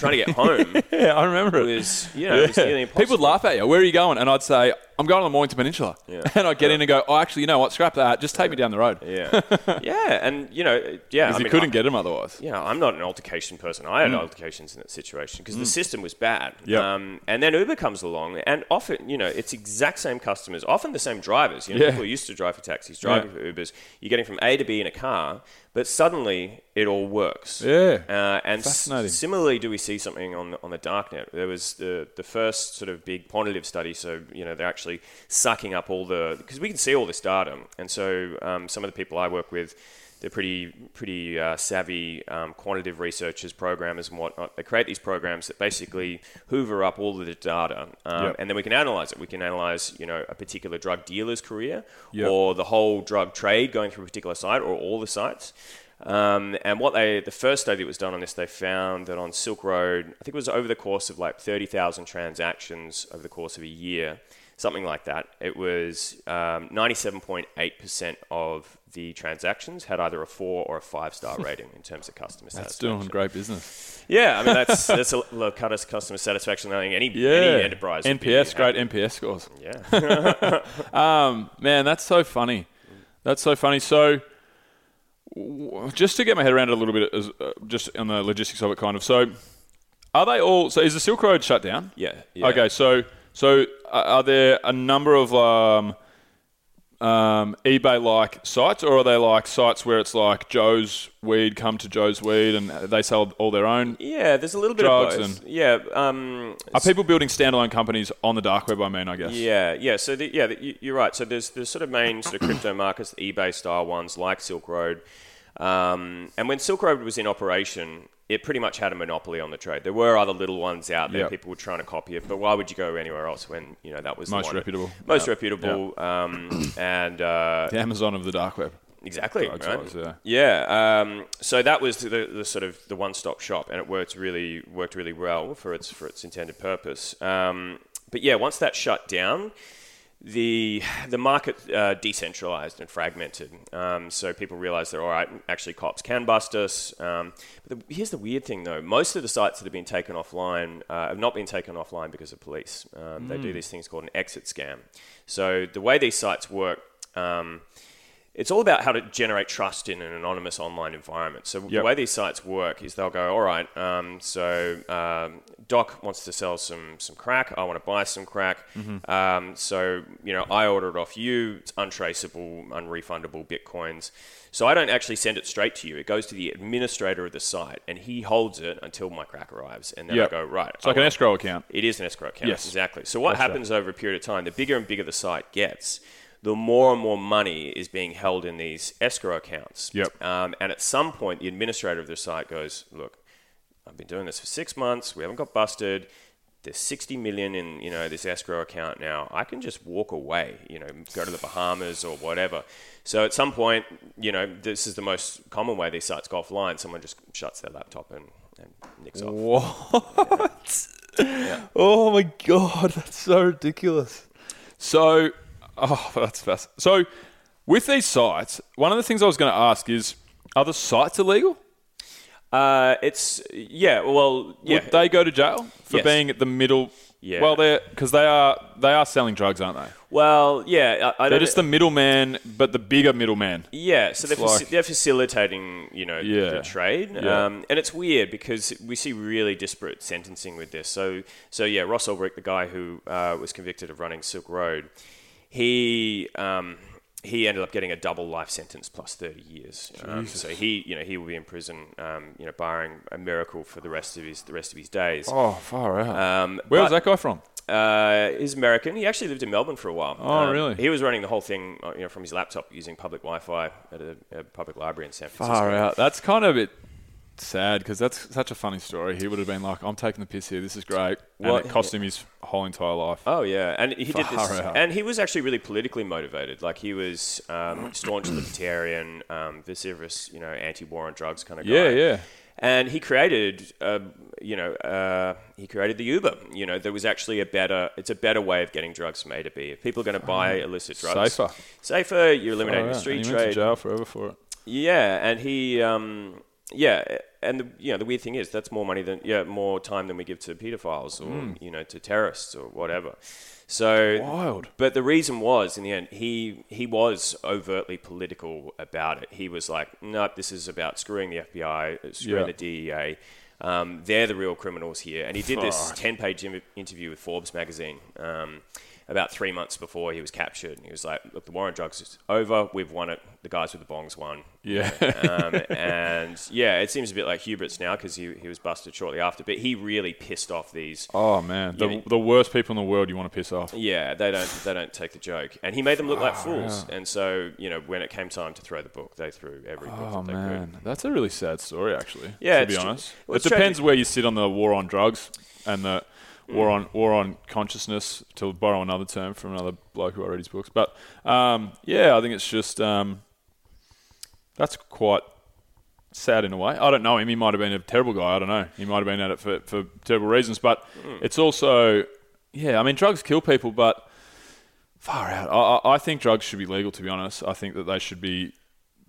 E: trying to get home, it
A: Yeah, I remember it.
E: was you know, it was nearly impossible.
A: People would laugh at you. Where are you going? And I'd say, I'm going on the Mornington Peninsula.
E: Yeah.
A: And I'd get in and go, oh, actually, you know what? Scrap that. Just take me down the road.
E: Yeah, yeah, and you know, yeah,
A: Because
E: I
A: you
E: mean,
A: couldn't
E: I-
A: get him otherwise.
E: Yeah, I'm not an altercation person. I had altercations in that situation because the system was bad.
A: Mm. Yep.
E: Um, and then Uber comes along, and often, you know, it's exact same customers, often the same drivers. You know,
A: Yeah.
E: people used to drive for taxis, driving
A: Yeah.
E: for Ubers. You're getting from A to B in a car, but suddenly it all works.
A: Yeah.
E: Uh, and s- similarly, do we see something on the, on the darknet? There was the the first sort of big quantitative study. So you know, they're actually sucking up all the because we can see all this data, and so um, some of the people I work with they're pretty pretty uh, savvy um, quantitative researchers, programmers, and whatnot. They create these programs that basically hoover up all of the data, um,
A: Yep.
E: and then we can analyze it. We can analyze, you know, a particular drug dealer's career,
A: Yep.
E: or the whole drug trade going through a particular site, or all the sites. Um, and what they, the first study that was done on this, they found that on Silk Road, I think it was over the course of like 30,000 transactions over the course of a year, something like that. It was um, 97.8% of the transactions had either a four or a five star rating in terms of customer
A: That's
E: satisfaction.
A: doing great business.
E: Yeah, I mean that's that's a low cut customer sasatisfaction. I think any
A: Yeah.
E: any enterprise
A: NPS, great
E: happy.
A: NPS scores.
E: Yeah.
A: Um, man, that's so funny. That's so funny. So, w- just to get my head around it a little bit, as, uh, just on the logistics of it, kind of. So, are they all? So, is the Silk Road shut down?
E: Yeah, yeah.
A: Okay. So, so are there a number of um, um, eBay-like sites, or are they like sites where it's like Joe's Weed come to Joe's Weed and they sell all their own?
E: Yeah, there's a little bit
A: Drugs
E: of both.
A: and-
E: yeah, um,
A: Are people building standalone companies on the dark web? I mean, I guess.
E: Yeah, yeah. So the, yeah, the, you- you're right. So there's there's sort of main sort of crypto markets, the eBay style ones like Silk Road, um, and when Silk Road was in operation, it pretty much had a monopoly on the trade. There were other little ones out there.
A: Yep.
E: People were trying to copy it, but why would you go anywhere else when you know that was the
A: Most reputable.
E: most
A: Yeah.
E: reputable, um, and uh,
A: The Amazon of the dark web.
E: Exactly. Right?
A: wise,
E: yeah. Um, so that was the, the sort of the one-stop shop, and it worked really worked really well for its for its intended purpose. Um, but yeah, once that shut down, the the market uh, decentralized and fragmented. Um, so people realized that all right, actually, cops can bust us. Um, but the, here's the weird thing, though: most of the sites that have been taken offline uh, have not been taken offline because of police. Um, They do these things called an exit scam. So the way these sites work. It's all about how to generate trust in an anonymous online environment. So
A: Yep.
E: the way these sites work is they'll go, all right, um, so um, Doc wants to sell some some crack. I want to buy some crack. Um, so you know, I order it off you. It's untraceable, unrefundable bitcoins. So I don't actually send it straight to you. It goes to the administrator of the site, and he holds it until my crack arrives. And then
A: Yep.
E: I go, right.
A: It's like
E: I
A: an escrow account.
E: it is an escrow account.
A: Yes.
E: Exactly. So what
A: Gotcha.
E: happens over a period of time, the bigger and bigger the site gets, the more and more money is being held in these escrow accounts.
A: Yep.
E: Um, and at some point, the administrator of the site goes, look, I've been doing this for six months. We haven't got busted. There's 60 million in you know this escrow account now. I can just walk away, you know, go to the Bahamas or whatever. So at some point, you know, this is the most common way these sites go offline. Someone just shuts their laptop and, and nicks off.
A: What? Oh my god, that's so ridiculous. So, oh, that's fast. So, with these sites, one of the things I was going to ask is, are the sites illegal?
E: Uh, it's yeah. Well, yeah.
A: Would they go to jail for
E: Yes.
A: being at the middle?
E: Yeah.
A: Well, they're because they are they are selling drugs, aren't they?
E: well, yeah. I, I
A: They're
E: don't.
A: just the middleman, but the bigger middleman.
E: yeah, so they're, faci-
A: like-
E: they're facilitating, you know,
A: Yeah.
E: the trade,
A: Yeah.
E: um, and it's weird because we see really disparate sentencing with this. So, so yeah, Ross Ulbricht, the guy who uh, was convicted of running Silk Road, he um, he ended up getting a double life sentence plus thirty years. Um, so he, you know, he will be in prison, um, you know, barring a miracle for the rest of his the rest of his days.
A: Oh, far out.
E: Um,
A: Where was that guy from?
E: Uh, he's American. He actually lived in Melbourne for a while.
A: Oh,
E: Um,
A: really?
E: He was running the whole thing, uh, you know, from his laptop using public Wi-Fi at a, a public library in San Francisco.
A: Far out. That's kind of a bit sad because that's such a funny story. He would have been like, "I'm taking the piss here. This is great," and it cost him his whole entire life.
E: Oh yeah, and he did this,
A: out.
E: and he was actually really politically motivated. Like he was um, staunch libertarian, um, vociferous, you know, anti-war on drugs kind of guy.
A: Yeah, yeah.
E: And he created, uh, you know, uh, he created the Uber. You know, there was actually a better, it's a better way of getting drugs from A to B. If people are going to buy illicit drugs,
A: Safer.
E: safer, you're eliminating
A: Far
E: the street
A: And he went to
E: trade.
A: jail forever for it.
E: Yeah, and he, um, yeah, and the, you know the weird thing is that's more money than yeah more time than we give to pedophiles or
A: Hmm.
E: you know to terrorists or whatever. So
A: Wild.
E: But the reason was in the end he he was overtly political about it. He was like, nope, this is about screwing the FBI, uh, screwing
A: Yeah.
E: the DEA. Um, they're the real criminals here. And he did this 10 page interview with Forbes magazine um, about three months before he was captured. And he was like, look, the war on drugs is over. We've won it. The guys with the bongs won.
A: Yeah.
E: um, and yeah, it seems a bit like Hubert's now because he, he was busted shortly after. But he really pissed off these.
A: oh man, the,
E: Yeah.
A: the worst people in the world you want to piss off.
E: Yeah, they don't they don't take the joke, and he made them look like fools. And so you know, when it came time to throw the book, they threw every book
A: Oh
E: that
A: man,
E: could.
A: that's a really sad story, actually.
E: Yeah,
A: to be honest,
E: well,
A: it depends
E: tragic.
A: where you sit on the war on drugs and the war on war on consciousness. To borrow another term from another bloke who I read his books, but um, yeah, I think it's just um, that's quite sad in a way. I don't know him. He might have been a terrible guy. I don't know. He might have been at it for, for terrible reasons, but
E: Hmm.
A: it's also yeah. I mean, drugs kill people, but Far out. I- I think drugs should be legal. To be honest, I think that they should be.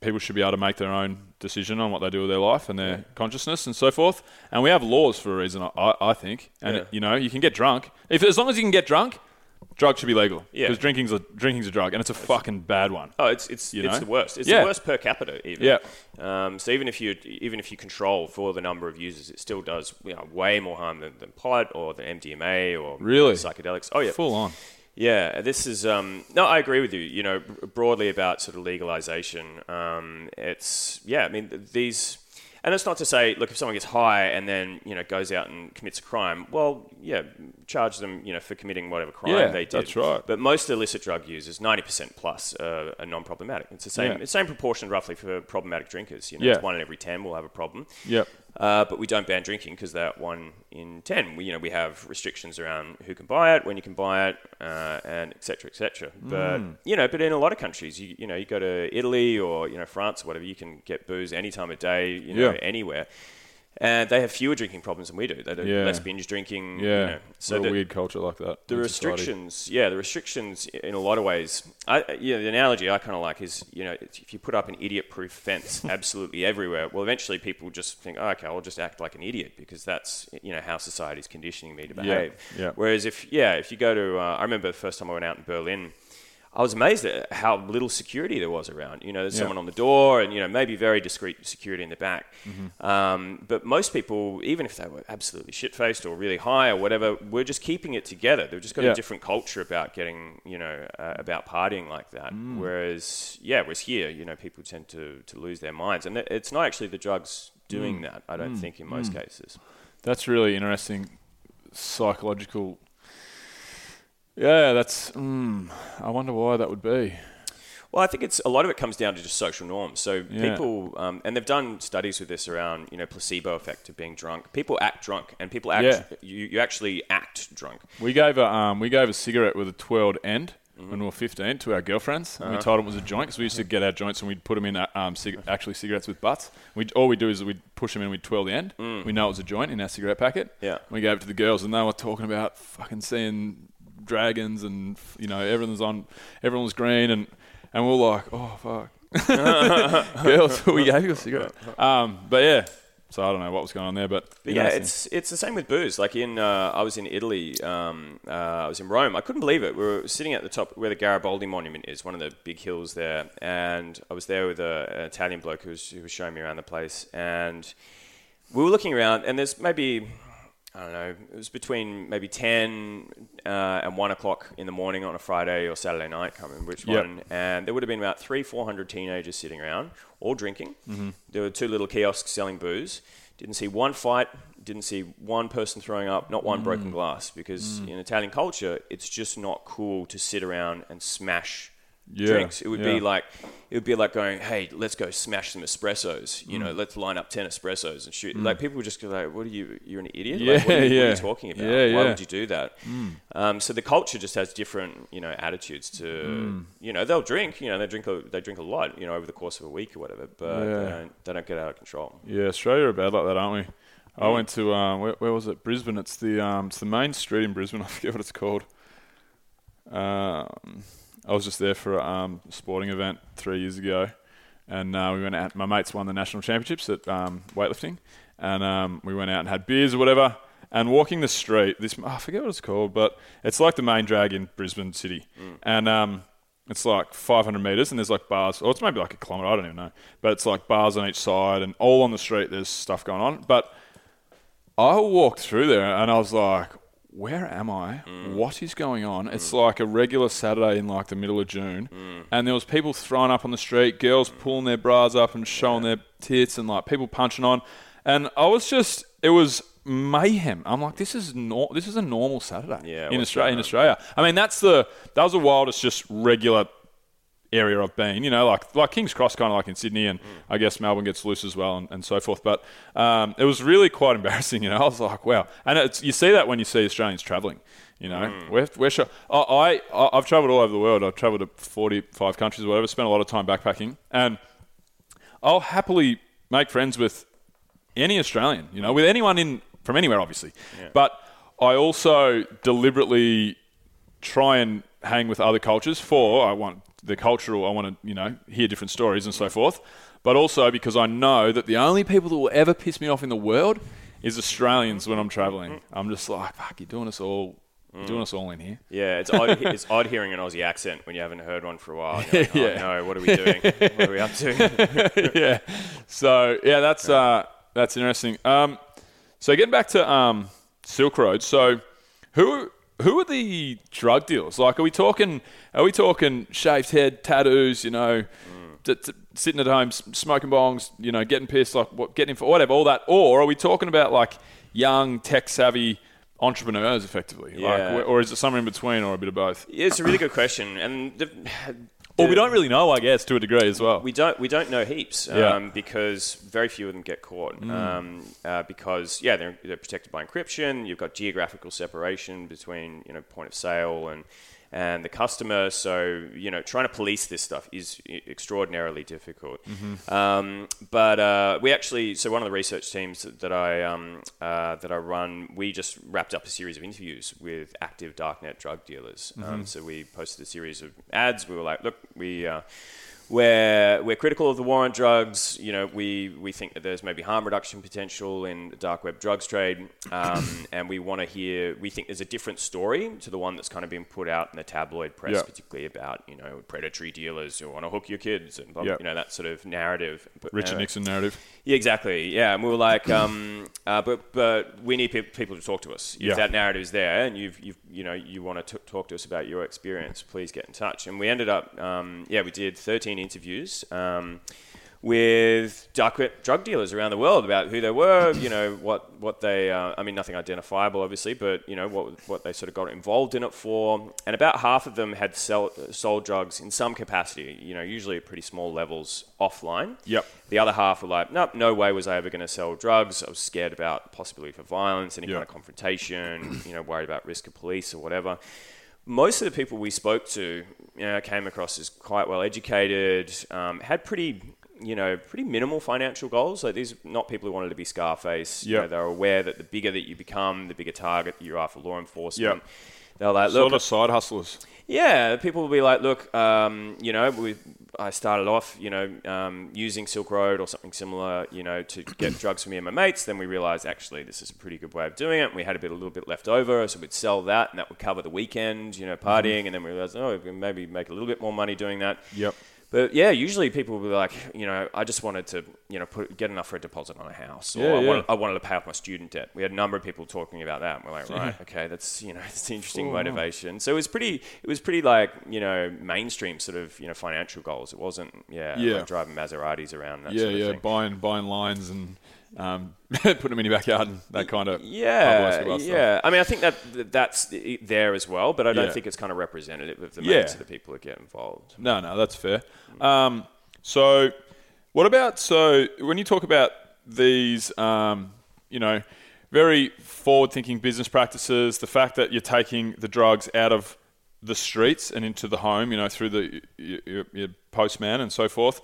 A: People should be able to make their own decision on what they do with their life and their consciousness and so forth. And we have laws for a reason. I, I think. And
E: Yeah.
A: you know, you can get drunk if as long as you can get drunk. Drugs should be legal.
E: Yeah.
A: Because drinking's a drinking's a drug, and it's a fucking bad one.
E: Oh, it's it's
A: You
E: it's
A: know?
E: the worst. It's
A: Yeah.
E: the worst per capita even.
A: Yeah.
E: Um, so even if you even if you control for the number of users, it still does you know, way more harm than, than pot or than MDMA or
A: Really?
E: psychedelics. Oh yeah,
A: Full on.
E: Yeah, this is um, no. I agree with you. You know, broadly about sort of legalization. Um, it's yeah. I mean, these, and it's not to say, look, if someone gets high and then you know goes out and commits a crime, well, yeah, charge them, you know, for committing whatever crime
A: Yeah,
E: they did.
A: that's right.
E: But most illicit drug users, ninety percent plus, uh, are non-problematic. It's the same,
A: Yeah.
E: it's same proportion roughly for problematic drinkers. You know,
A: Yeah.
E: it's one in every ten will have a problem.
A: Yep.
E: Uh, but we don't ban drinking because that one in ten. We, you know, we have restrictions around who can buy it, when you can buy it, uh, and et cetera, et cetera. But
A: Mm.
E: you know, but in a lot of countries, you, you know, you go to Italy or you know France or whatever, you can get booze any time of day, you know,
A: Yeah.
E: anywhere. And they have fewer drinking problems than we do. They do
A: Yeah.
E: less binge drinking.
A: Yeah.
E: You know. So the,
A: weird culture like that.
E: the
A: in society.
E: restrictions, yeah, the restrictions in a lot of ways. I, yeah, the analogy I kind of like is, you know, if you put up an idiot-proof fence absolutely everywhere, well, eventually people just think, oh, okay, I'll just act like an idiot because that's, you know, how society's conditioning me to behave.
A: yeah.
E: Whereas if, yeah, if you go to, uh, I remember the first time I went out in Berlin. I was amazed at how little security there was around. You know, there's
A: Yeah.
E: someone on the door, and you know maybe very discreet security in the back.
A: Mm-hmm.
E: Um, but most people, even if they were absolutely shit faced or really high or whatever, were just keeping it together. They've just got
A: Yeah.
E: a different culture about getting, you know, uh, about partying like that.
A: Mm.
E: Whereas, yeah, whereas here, you know, people tend to, to lose their minds, and it- it's not actually the drugs doing
A: Mm.
E: that. I don't think in most cases.
A: That's really interesting psychological. Yeah, that's. Mm, I wonder why that would be.
E: Well, I think it's a lot of it comes down to just social norms. So
A: Yeah.
E: people, um, and they've done studies with this around, you know, placebo effect of being drunk. People act drunk, and people act.
A: Yeah.
E: You, you actually act drunk.
A: We gave a um, we gave a cigarette with a twirled end
E: Mm-hmm.
A: when we were 15 to our girlfriends.
E: Uh-huh.
A: And we told them it was a joint because we used to get our joints and we'd put them in uh, um, cig- actually cigarettes with butts. We all we do is we'd push them in, and we'd twirl the end. We know it was a joint in our cigarette packet.
E: Mm. Yeah.
A: We gave it to the girls, and they were talking about fucking seeing dragons and you know everything was on, everyone was green, and and we we're like, oh fuck, girls, we gave you a cigarette. Um, but yeah. So I don't know what was going on there, but,
E: But yeah, it's it's the same with booze. Like in, uh, I was in Italy. Um, uh, I was in Rome. I couldn't believe it. We were sitting at the top where the Garibaldi Monument is, one of the big hills there, and I was there with a, an Italian bloke who was, who was showing me around the place, and we were looking around, and there's maybe. I don't know. It was between maybe ten uh, and one o'clock in the morning on a Friday or Saturday night. Can't remember which
A: Yep.
E: one. And there would have been about three, four hundred teenagers sitting around, all drinking.
A: Mm-hmm.
E: There were two little kiosks selling booze. Didn't see one fight. Didn't see one person throwing up. Not one
A: Mm.
E: broken glass. Because in Italian culture, it's just not cool to sit around and smash
A: Yeah,
E: drinks. It would
A: yeah.
E: be like it would be like going, "Hey, let's go smash some espressos." You
A: Mm.
E: know, let's line up ten espressos and shoot. Like people would just go like, "What are you? You're an idiot?
A: Yeah,
E: like, what, are you, what are you talking about?
A: Yeah,
E: Why
A: yeah.
E: would you do that?" Um, so the culture just has different, you know, attitudes to.
A: Mm.
E: You know, they'll drink. You know, they drink. A, they drink a lot. You know, over the course of a week or whatever. But they, don't, they don't get out of control.
A: Yeah, Australia are bad like that, aren't we? I went to um, where, where was it? Brisbane. It's the um, it's the main street in Brisbane. I forget what it's called. Um, I was just there for a um, sporting event three years ago, and uh, we went out. My mates won the national championships at um, weightlifting, and um, we went out and had beers or whatever. And walking the street, this oh, I forget what it's called, but it's like the main drag in Brisbane City, and um, it's like 500 meters, and there's like bars, or it's maybe like a kilometer, I don't even know, but it's like bars on each side, and all on the street. There's stuff going on, but I walked through there and I was like, where am I? What is going on? It's like a regular Saturday in like the middle of June, and there was people throwing up on the street, girls pulling their bras up and showing their tits, and like people punching on, and I was just, it was mayhem. I'm like, this is nor- this is a normal Saturday
E: Yeah,
A: in Australia. In? Australia, I mean, that's the that was the wildest, just regular area I've been. You know, like like King's Cross, kind of like in Sydney, and I guess Melbourne gets loose as well, and, and so forth. But um, it was really quite embarrassing. You know, I was like, wow. And it's, you see that when you see Australians travelling. You know, we're, we're sure. I, I I've travelled all over the world. I've travelled to forty five countries or whatever. Spent a lot of time backpacking, and I'll happily make friends with any Australian, you know, with anyone in from anywhere, obviously. But I also deliberately try and hang with other cultures. For I want the cultural. I want to you know hear different stories and so forth. But also because I know that the only people that will ever piss me off in the world is Australians when I'm traveling. I'm just like, fuck, you're doing us all, you're doing us all in here.
E: Yeah, it's odd. it's odd hearing an Aussie accent when you haven't heard one for a while. Like, oh,
A: Yeah.
E: no, what are we doing? what are we up to?
A: yeah. So yeah, that's uh, that's interesting. Um, so getting back to um, Silk Road. So who who are the drug dealers? Like, are we talking? Are we talking shaved head, tattoos? You know, mm. t- t- sitting at home smoking bongs. You know, getting pissed, like what, getting for whatever, all that. Or are we talking about like young, tech savvy entrepreneurs, effectively?
E: Yeah.
A: Like, or is it somewhere in between, or a bit of both?
E: Yeah, it's a really good question, and the,
A: Or we don't really know, I guess, to a degree as well.
E: We don't we don't know heaps um,
A: Yeah. Mm.
E: because very few of them get caught. Um, uh, because yeah, they're, they're protected by encryption. You've got geographical separation between you know point of sale and and the customer. So you know trying to police this stuff is extraordinarily difficult.
A: Mm-hmm.
E: Um, but uh, we actually so one of the research teams that, that I um, uh, that I run, we just wrapped up a series of interviews with active darknet drug dealers.
A: Mm-hmm.
E: Um, so we posted a series of ads. We were like, look, we. Uh, we're, we're critical of the war on drugs. You know, we, we think that there's maybe harm reduction potential in the dark web drugs trade, um, and we want to hear. We think there's a different story to the one that's kind of been put out in the tabloid press,
A: Yeah.
E: particularly about you know predatory dealers who want to hook your kids and blah,
A: Yeah.
E: you know that sort of narrative. But,
A: Richard
E: uh,
A: Nixon narrative.
E: Yeah, exactly. Yeah, and we were like, um, uh, but but we need pe- people to talk to us. If
A: Yeah.
E: that narrative's there, and you've you've you know you want to talk to us about your experience, please get in touch. And we ended up, um, yeah, we did 13 interviews. Um, with dark web drug dealers around the world about who they were, you know, what, what they, uh, I mean, nothing identifiable, obviously, but, you know, what, what they sort of got involved in it for. And about half of them had sell, sold drugs in some capacity, you know, usually at pretty small levels offline.
A: Yep.
E: The other half were like, nope, no way was I ever going to sell drugs. I was scared about possibility for violence, any
A: Yeah.
E: kind of confrontation, you know, worried about risk of police or whatever. Most of the people we spoke to you know, came across as quite well educated, um, had pretty, you know, pretty minimal financial goals. Like these, are not people who wanted to be Scarface. You know, they're aware that the bigger that you become, the bigger target you are for law enforcement.
A: Yep.
E: They're like, look,
A: Sort of side hustlers.
E: yeah, people will be like, look, um, you know, we, I started off, you know, um, using Silk Road or something similar, you know, to get drugs for me and my mates. Then we realized actually this is a pretty good way of doing it. We had a bit, a little bit left over, so we'd sell that, and that would cover the weekend, you know, partying. And then we realized, oh, we can maybe make a little bit more money doing that.
A: Yep.
E: But yeah, usually people will be like, you know, I just wanted to, you know, put get enough for a deposit on a house, or
A: Yeah,
E: I,
A: yeah.
E: Wanted, I wanted to pay off my student debt. We had a number of people talking about that. And we're like, right, okay, that's you know, it's interesting motivation. So it was pretty, it was pretty like you know, mainstream sort of you know financial goals. It wasn't, yeah,
A: Yeah.
E: like driving Maseratis around. That
A: Yeah,
E: sort of
A: yeah,
E: thing.
A: buying buying lines and um, putting them in your backyard and that kind of
E: Yeah, yeah. I mean, I think that that that's there as well, but I don't
A: Yeah.
E: think it's kind of representative of the
A: Yeah.
E: of the people that get involved.
A: No, no, that's fair. Um, so, what about so when you talk about these, um, you know, very forward-thinking business practices, the fact that you're taking the drugs out of the streets and into the home, you know, through the your, your, your postman and so forth.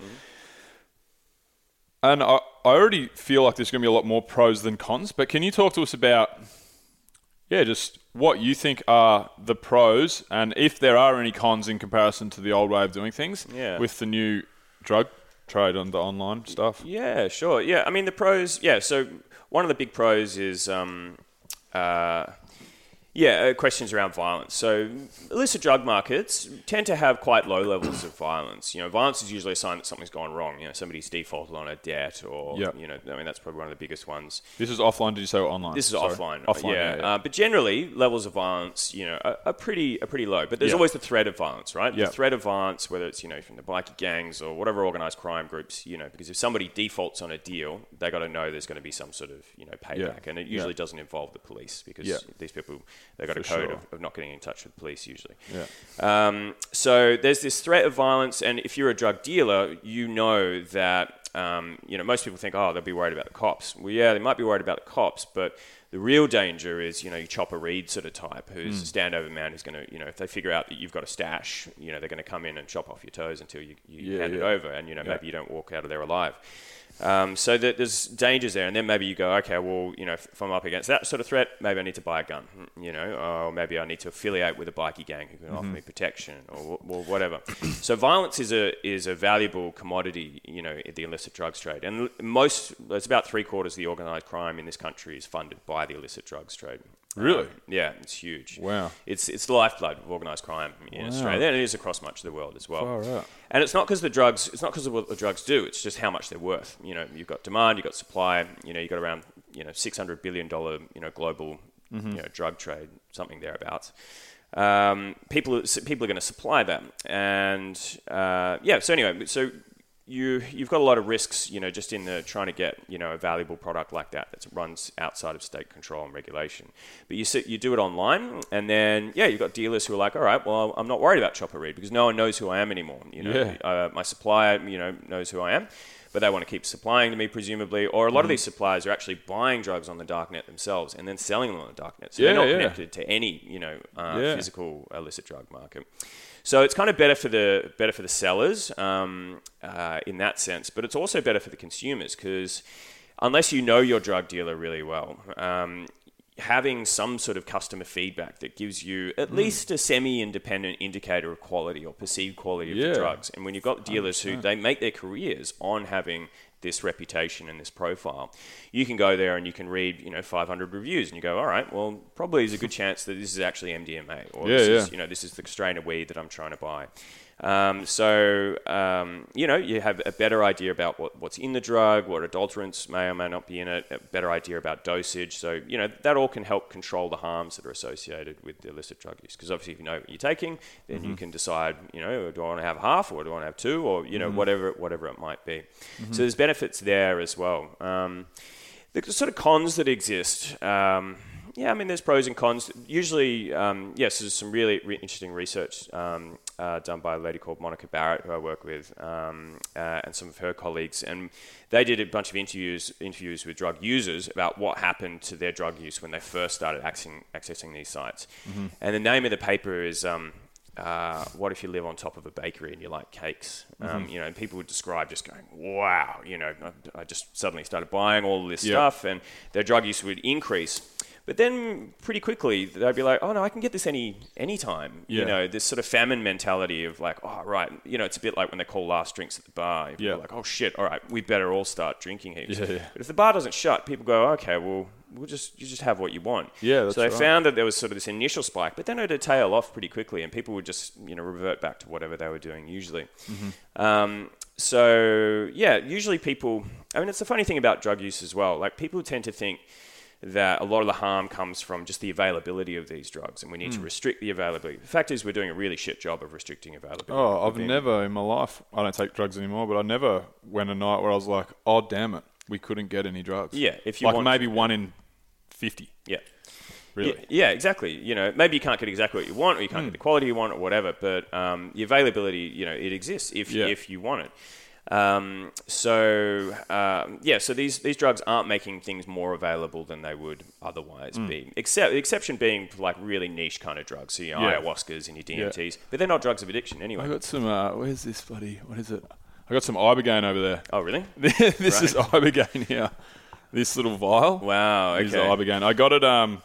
A: And I, I already feel like there's going to be a lot more pros than cons. But can you talk to us about, yeah, just what you think are the pros, and if there are any cons in comparison to the old way of doing things
E: Yeah.
A: with the new drug trade on the online stuff?
E: Yeah, sure. Yeah, I mean the pros. Yeah, so one of the big pros is, um, uh, yeah, uh, questions around violence. So illicit drug markets tend to have quite low levels of violence. You know, violence is usually a sign that something's gone wrong. You know, somebody's defaulted on a debt, or
A: Yeah.
E: you know, I mean that's probably one of the biggest ones.
A: This is offline. Did you say online?
E: This is
A: Sorry.
E: offline.
A: Offline.
E: yeah.
A: Yeah. yeah.
E: Uh, but generally, levels of violence, you know, are, are pretty are pretty low. But there's
A: Yeah.
E: always the threat of violence, right?
A: Yeah.
E: The threat of violence, whether it's you know from the bikie gangs or whatever organized crime groups, you know, because if somebody defaults on a deal, they got to know there's going to be some sort of you know payback, and it usually doesn't involve the police because these people they got a code
A: sure.
E: of, of not getting in touch with police usually.
A: Yeah.
E: Um, so there's this threat of violence, and if you're a drug dealer, you know that um, you know most people think, oh, they'll be worried about the cops. Well, yeah, they might be worried about the cops, but the real danger is, you know, you Chopper Read sort of type, who's a standover man who's going to, you know, if they figure out that you've got a stash, you know, they're going to come in and chop off your toes until you, you
A: Yeah,
E: hand it over, and you know
A: Yeah.
E: maybe you don't walk out of there alive. Um, so that there's dangers there, and then maybe you go, okay, well, you know, if, I'm up against that sort of threat, maybe I need to buy a gun, you know, or maybe I need to affiliate with a bikie gang who can offer me protection, or, or whatever. so violence is a is a valuable commodity, you know, in the illicit drugs trade, and most it's about three quarters of the organised crime in this country is funded by the illicit drugs trade.
A: Really?
E: Um, yeah, it's huge.
A: Wow.
E: It's it's the lifeblood of organised crime in Australia, and it is across much of the world as well.
A: Far out.
E: And it's not because the drugs. It's not because of what the drugs do. It's just how much they're worth. You know, you've got demand, you've got supply. You know, you've got around you know six hundred billion dollar you know global
A: Mm-hmm.
E: you know drug trade, something thereabouts. Um, people people are going to supply that, and uh, yeah. So anyway, so you you've got a lot of risks, you know, just in the trying to get you know a valuable product like that that runs outside of state control and regulation. But you sit, you do it online, and then yeah, you've got dealers who are like, all right, well, I'm not worried about Chopper Read because no one knows who I am anymore. You know,
A: Yeah.
E: uh, my supplier, you know, knows who I am. But they want to keep supplying to me, presumably, or a lot
A: Mm-hmm.
E: of these suppliers are actually buying drugs on the darknet themselves and then selling them on the darknet. So
A: Yeah,
E: they're not
A: yeah.
E: connected to any, you know, uh, physical illicit drug market. So it's kind of better for the better for the sellers um, uh, in that sense, but it's also better for the consumers because unless you know your drug dealer really well, um, having some sort of customer feedback that gives you at least a semi-independent indicator of quality or perceived quality of
A: Yeah.
E: the drugs, and when you've got dealers who they make their careers on having this reputation and this profile, you can go there and you can read, you know, 500 reviews, and you go, all right, well, probably there's a good chance that this is actually MDMA, or
A: Yeah,
E: this is, you know, this is the strain of weed that I'm trying to buy. Um, so, um, you know, you have a better idea about what, what's in the drug, what adulterants may or may not be in it, a better idea about dosage. So, you know, that all can help control the harms that are associated with the illicit drug use. Because obviously, if you know what you're taking, then you can decide, you know, do I want to have half or do I want to have two or, you know, whatever, whatever it might be. So there's benefits there as well. Um, the sort of cons that exist. Um, yeah, I mean, there's pros and cons. Usually, um, yes, there's some really re- interesting research um, uh, done by a lady called Monica Barratt, who I work with, um, uh, and some of her colleagues, and they did a bunch of interviews interviews with drug users about what happened to their drug use when they first started accessing, accessing these sites. And the name of the paper is. Um, uh, what if you live on top of a bakery and you like cakes? Um, you know, and people would describe just going, "Wow!" You know, I, I just suddenly started buying all this
A: Yeah.
E: stuff, and their drug use would increase. But then, pretty quickly, they'd be like, "Oh no, I can get this any anytime."
A: Yeah.
E: You know, this sort of famine mentality of like, "Oh right," you know, it's a bit like when they call last drinks at the bar. People
A: Yeah.
E: like, "Oh shit! All right, we better all start drinking heaps."
A: Yeah, yeah.
E: But if the bar doesn't shut, people go, "Okay, well." We'll just you just have what you want.
A: Yeah,
E: so they
A: right.
E: found that there was sort of this initial spike, but then it would tail off pretty quickly, and people would just you know revert back to whatever they were doing usually.
A: Mm-hmm.
E: Um, so yeah, usually people. I mean, it's the funny thing about drug use as well. Like people tend to think that a lot of the harm comes from just the availability of these drugs, and we
A: Hmm.
E: need to restrict the availability. The fact is, we're doing a really shit job of restricting availability.
A: Oh, I've never in my life. I don't take drugs anymore, but I never went a night where I was like, "Oh, damn it, we couldn't get any drugs."
E: Yeah, if you
A: like
E: want
A: maybe one in fifty.
E: Yeah.
A: Really?
E: Yeah, exactly. You know, maybe you can't get exactly what you want, or you can't
A: Hmm.
E: get the quality you want, or whatever. But um, the availability, you know, it exists if
A: Yeah.
E: if you want it. Um, so um, yeah, so these these drugs aren't making things more available than they would otherwise
A: Hmm.
E: be. Except the exception being like really niche kind of drugs, so your
A: Yeah.
E: ayahuascas and your DMTs, but they're not drugs of addiction anyway.
A: I got some. Uh, where's this buddy? What is it? I got some ibogaine over there.
E: oh really?
A: this is ibogaine here. This little vial.
E: Wow. Okay.
A: is ibogaine. I got it. Um,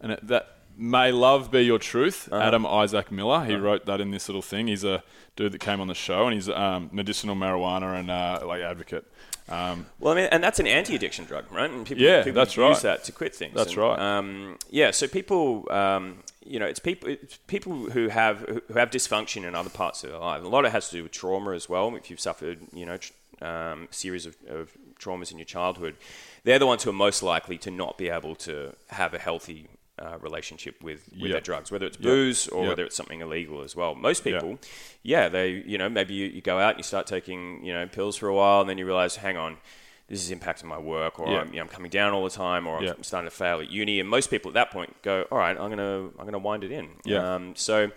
A: and it, that may love be your truth.
E: Uh-huh.
A: Adam Isaac Miller. He wrote that in this little thing. He's a dude that came on the show, and he's um, medicinal marijuana and uh, like advocate. Um,
E: Well, I mean, and that's an anti-addiction drug, right? And people,
A: Yeah,
E: people
A: that's
E: use
A: right.
E: that to quit things.
A: That's
E: And,
A: right.
E: Um, yeah, so people, um, you know, it's people, it's people who have who have dysfunction in other parts of their life. A lot of it has to do with trauma as well. If you've suffered, you know, tr- um, series of, of traumas in your childhood, they're the ones who are most likely to not be able to have a healthy. Uh, relationship with, with their drugs, whether it's
A: Yep.
E: booze or
A: Yep.
E: whether it's something illegal as well. Most people, yeah, they, you know, maybe you, you go out and you start taking, you know, pills for a while, and then you realize, hang on, this is impacting my work, or. I'm, you know, I'm coming down all the time, or. I'm starting to fail at uni. And most people at that point go, all right, I'm gonna, I'm gonna wind it in.
A: Yeah.
E: Um, so,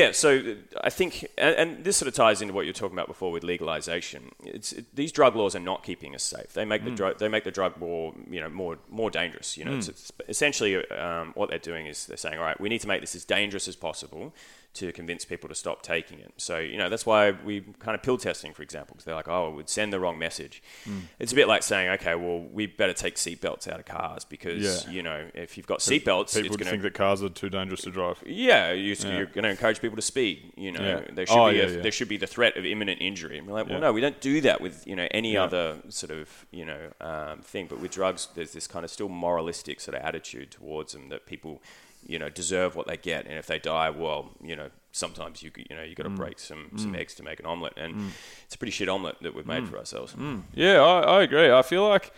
E: yeah, so I think, and, and this sort of ties into what you were talking about before with legalization. It's it, these drug laws are not keeping us safe. They make the
A: Mm.
E: drug, they make the drug more, you know, more more dangerous. You know, it's, it's essentially um, what they're doing is they're saying, all right, we need to make this as dangerous as possible to convince people to stop taking it. So, you know, that's why we kind of pill testing, for example, because they're like, oh, it would send the wrong message.
A: Hmm.
E: It's a bit like saying, okay, well, we better take seatbelts out of cars because,
A: Yeah.
E: you know, if you've got seatbelts,
A: People
E: going
A: think that cars are too dangerous to drive.
E: Yeah, you,
A: Yeah.
E: you're going to encourage people to speed. You know,
A: Yeah.
E: there should
A: Oh,
E: be a, there should be the threat of imminent injury. And we're like, well, no, we don't do that with you know any other sort of you know um, thing. But with drugs, there's this kind of still moralistic sort of attitude towards them that people you know deserve what they get, and if they die, well, you know, sometimes you you know you got to
A: Mm.
E: break some some eggs to make an omelette, and it's a pretty shit omelette that we've
A: Mm.
E: made for ourselves.
A: Yeah, I, I agree. I feel like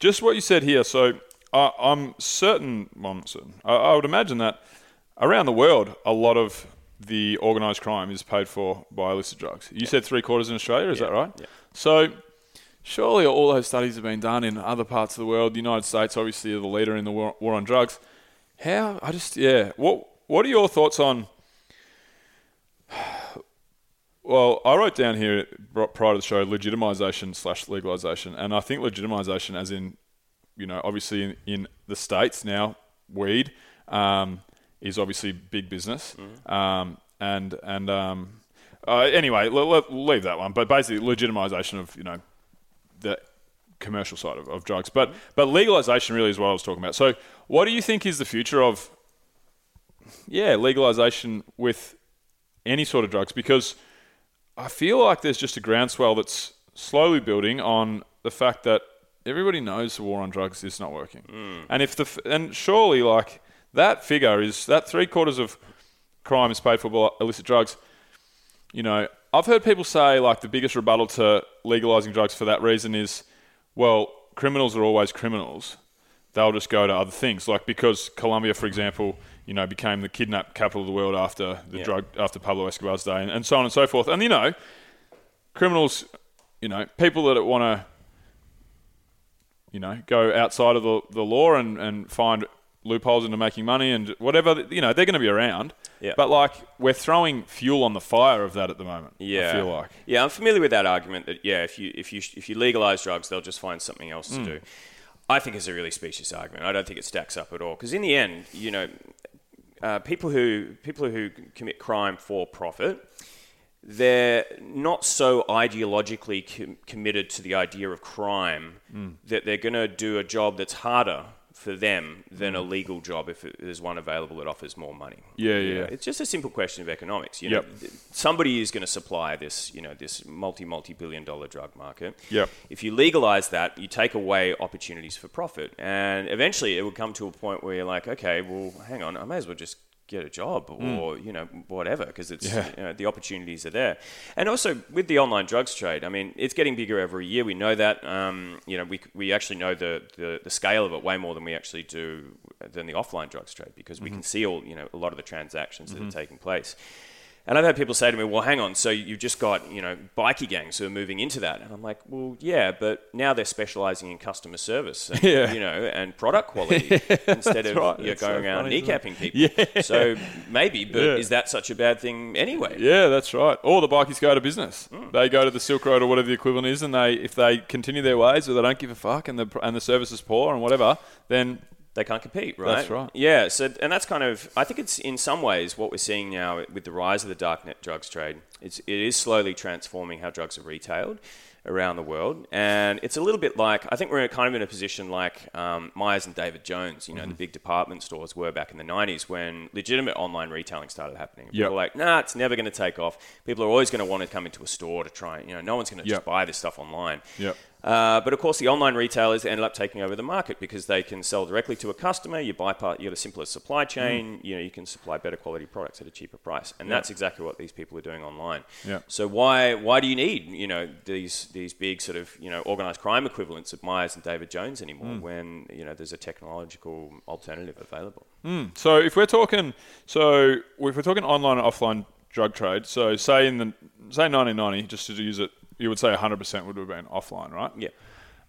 A: just what you said here. So I, I'm certain. Well, I'm certain. I, I would imagine that around the world, a lot of the organised crime is paid for by illicit drugs. You said three quarters in Australia. Is
E: Yeah,
A: that right?
E: yeah.
A: So surely all those studies have been done in other parts of the world. The United States, obviously, are the leader in the war, war on drugs. How? I just yeah. What What are your thoughts on? Well, I wrote down here prior to the show legitimization slash legalization, and I think legitimization, as in, you know, obviously in, in the states now, weed um, is obviously big business, um, and and um, uh, anyway, let, let, we'll leave that one. But basically, legitimization of you know the commercial side of, of drugs, but but legalization really is what I was talking about. So, what do you think is the future of yeah legalization with any sort of drugs? Because I feel like there's just a groundswell that's slowly building on the fact that everybody knows the war on drugs is not working, mm. and if the and surely like that figure is that three quarters of crime is paid for by illicit drugs. You know, I've heard people say like the biggest rebuttal to legalizing drugs for that reason is, well, criminals are always criminals. They'll just go to other things, like because Colombia, for example, you know, became the kidnap capital of the world after the
E: Yeah.
A: drug after Pablo Escobar's day, and, and so on and so forth. And you know, criminals, you know, people that want to, you know, go outside of the, the law and, and find loopholes into making money and whatever, you know, they're going to be around.
E: Yeah.
A: But like, we're throwing fuel on the fire of that at the moment.
E: Yeah,
A: I feel like.
E: Yeah, I'm familiar with that argument that yeah, if you if you if you legalize drugs, they'll just find something else
A: Hmm.
E: to do. I think it's a really specious argument. I don't think it stacks up at all because in the end, you know, uh, people who people who commit crime for profit, they're not so ideologically com- committed to the idea of crime
A: Hmm.
E: that they're going to do a job that's harder for them than a mm. legal job if there's one available that offers more money.
A: Yeah, yeah, yeah.
E: It's just a simple question of economics. You know,
A: Yep.
E: somebody is going to supply this, you know, this multi multi billion dollar drug market.
A: Yep.
E: If you legalize that, you take away opportunities for profit, and eventually it would come to a point where you're like, okay, well, hang on, I may as well just get a job or you know whatever because it's.
A: Yeah.
E: you know, the opportunities are there and also with the online drugs trade i mean it's getting bigger every year we know that um, you know we, we actually know the, the, the scale of it way more than we actually do than the offline drugs trade because
A: Mm-hmm.
E: we can see all you know a lot of the transactions that are taking place and I've had people say to me, "Well, hang on. So you've just got you know bikie gangs who are moving into that?" And I'm like, "Well, yeah, but now they're specialising in customer service, and,
A: Yeah.
E: you know, and product quality instead of
A: right.
E: you're
A: That's so
E: going around
A: funny,
E: kneecapping people."
A: Yeah.
E: So maybe, but
A: Yeah.
E: is that such a bad thing anyway?
A: Yeah, that's right. Or the bikies go to business.
E: Hmm.
A: They go to the Silk Road or whatever the equivalent is, and they if they continue their ways or they don't give a fuck and the and the service is poor and whatever, then
E: they can't compete, right?
A: That's right.
E: Yeah. So, and that's kind of, I think it's in some ways what we're seeing now with the rise of the darknet drugs trade. It's, it is slowly transforming how drugs are retailed around the world, and it's a little bit like I think we're kind of in a position like um, Myers and David Jones, you know,
A: Mm-hmm.
E: the big department stores were back in the '90s when legitimate online retailing started happening. People
A: Yep.
E: were like, nah, it's never going to take off. People are always going to want to come into a store to try. You know, no one's going to
A: Yep.
E: just buy this stuff online.
A: Yep.
E: Uh, but of course, the online retailers ended up taking over the market because they can sell directly to a customer. You bypass, you got a simpler supply mm. chain. You know, you can supply better quality products at a cheaper price, and that's exactly what these people are doing online.
A: Yeah.
E: So why why do you need you know these these big sort of you know organized crime equivalents of Myers and David Jones anymore mm. when you know there's a technological alternative available? Mm.
A: So if we're talking, so if we're talking online and offline drug trade, so say in the say 1990, just to use it, you would say 100% would have been offline, right?
E: Yeah.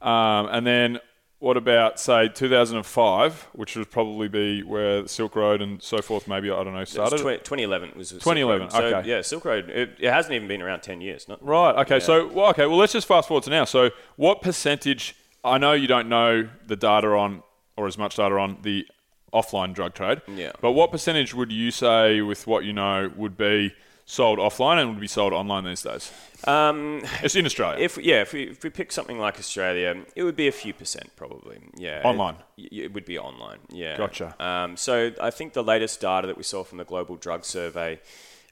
A: Um, and then what about say 2005, which would probably be where Silk Road and so forth, maybe I don't know,
E: It was
A: started.
E: tw- 2011 was Silk
A: 2011,
E: Road. So,
A: okay.
E: Yeah, Silk Road. It, it hasn't even been around 10 years. Not,
A: Right. Okay.
E: Yeah.
A: So well, okay. Well, let's just fast forward to now. So, what percentage? I know you don't know the data on, or as much data on the offline drug trade.
E: Yeah.
A: But what percentage would you say, with what you know, would be sold offline and would be sold online these days?
E: Um,
A: It's in Australia.
E: if yeah, if we, if we pick something like Australia, it would be a few percent probably. Yeah,
A: Online?
E: It, it would be online. Yeah.
A: Gotcha.
E: Um, so I think the latest data that we saw from the Global Drug Survey.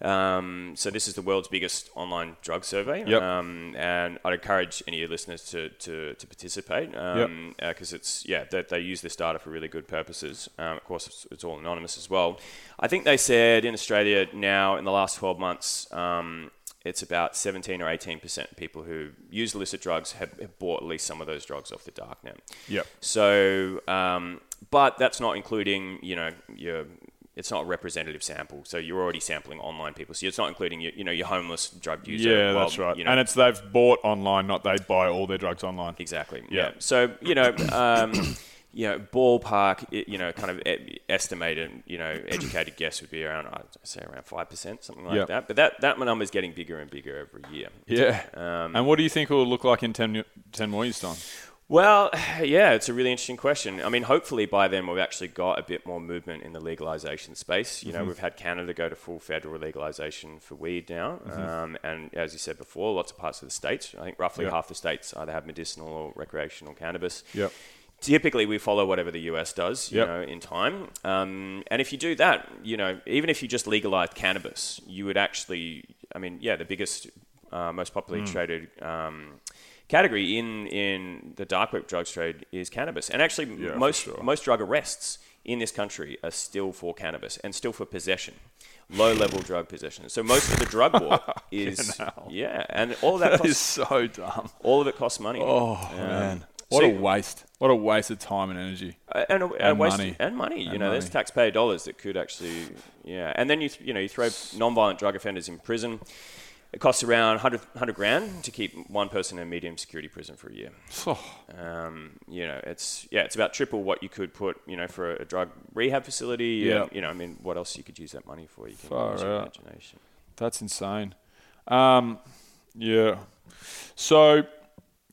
E: Um, so this is the world's biggest online drug survey,
A: Yep.
E: um, and I'd encourage any of your listeners to, to, to participate because it's yeah they, they use this data for really good purposes. Um, of course, it's, it's all anonymous as well. I think they said in Australia now in the last 12 months, um, it's about 17 or 18 percent of people who use illicit drugs have, have bought at least some of those drugs off the darknet.
A: Yep.
E: So, um, but that's not including, you know, your. It's not a representative sample, so you're already sampling online people. So it's not including your, you know, your homeless drug user.
A: yeah,
E: Well,
A: that's right.
E: You know,
A: And it's they've bought online, not they buy all their drugs online.
E: Exactly.
A: Yeah.
E: Yeah. So you know, um, you know, ballpark, you know, kind of estimated, you know, educated guess would be around, I'd say around five percent, something like
A: Yeah.
E: that. But that that number is getting bigger and bigger every year.
A: Yeah.
E: Um,
A: and what do you think it will look like in 10, 10 more years' time?
E: Well, yeah, it's a really interesting question. I mean, hopefully by then we've actually got a bit more movement in the legalization space. You know,
A: Mm-hmm.
E: we've had Canada go to full federal legalization for weed now,
A: Mm-hmm.
E: um, and as you said before, lots of parts of the states. I think roughly
A: Yep.
E: half the states either have medicinal or recreational cannabis.
A: Yep.
E: Typically, we follow whatever the US does, you
A: Yep.
E: know, in time. Um, and if you do that, you know, even if you just legalize cannabis, you would actually, I mean, yeah, the biggest, uh, most popularly
A: Mm.
E: traded um, category in in the dark web drugs trade is cannabis. And actually,
A: Yeah,
E: most
A: sure.
E: most drug arrests in this country are still for cannabis and still for possession. Low level drug possession. So most of the drug war is yeah, and all of that,
A: That is
E: costs,
A: so dumb.
E: all of it costs money.
A: Oh,
E: Um,
A: man. What
E: so-
A: a waste. What a waste of time and energy.
E: Uh, and, a,
A: And
E: waste
A: money.
E: and money. You
A: And
E: know, there's taxpayer dollars that could actually, yeah. And then you, th- you know, you throw non-violent drug offenders in prison. It costs around 100, 100 grand to keep one person in a medium security prison for a year.
A: Oh,
E: Um, you know, it's yeah, it's about triple what you could put, you know, for a, a drug rehab facility.
A: Yeah.
E: and, you know, I mean, what else you could use that money for? You can
A: Far
E: use your
A: out.
E: imagination.
A: that's insane. Um, yeah. So,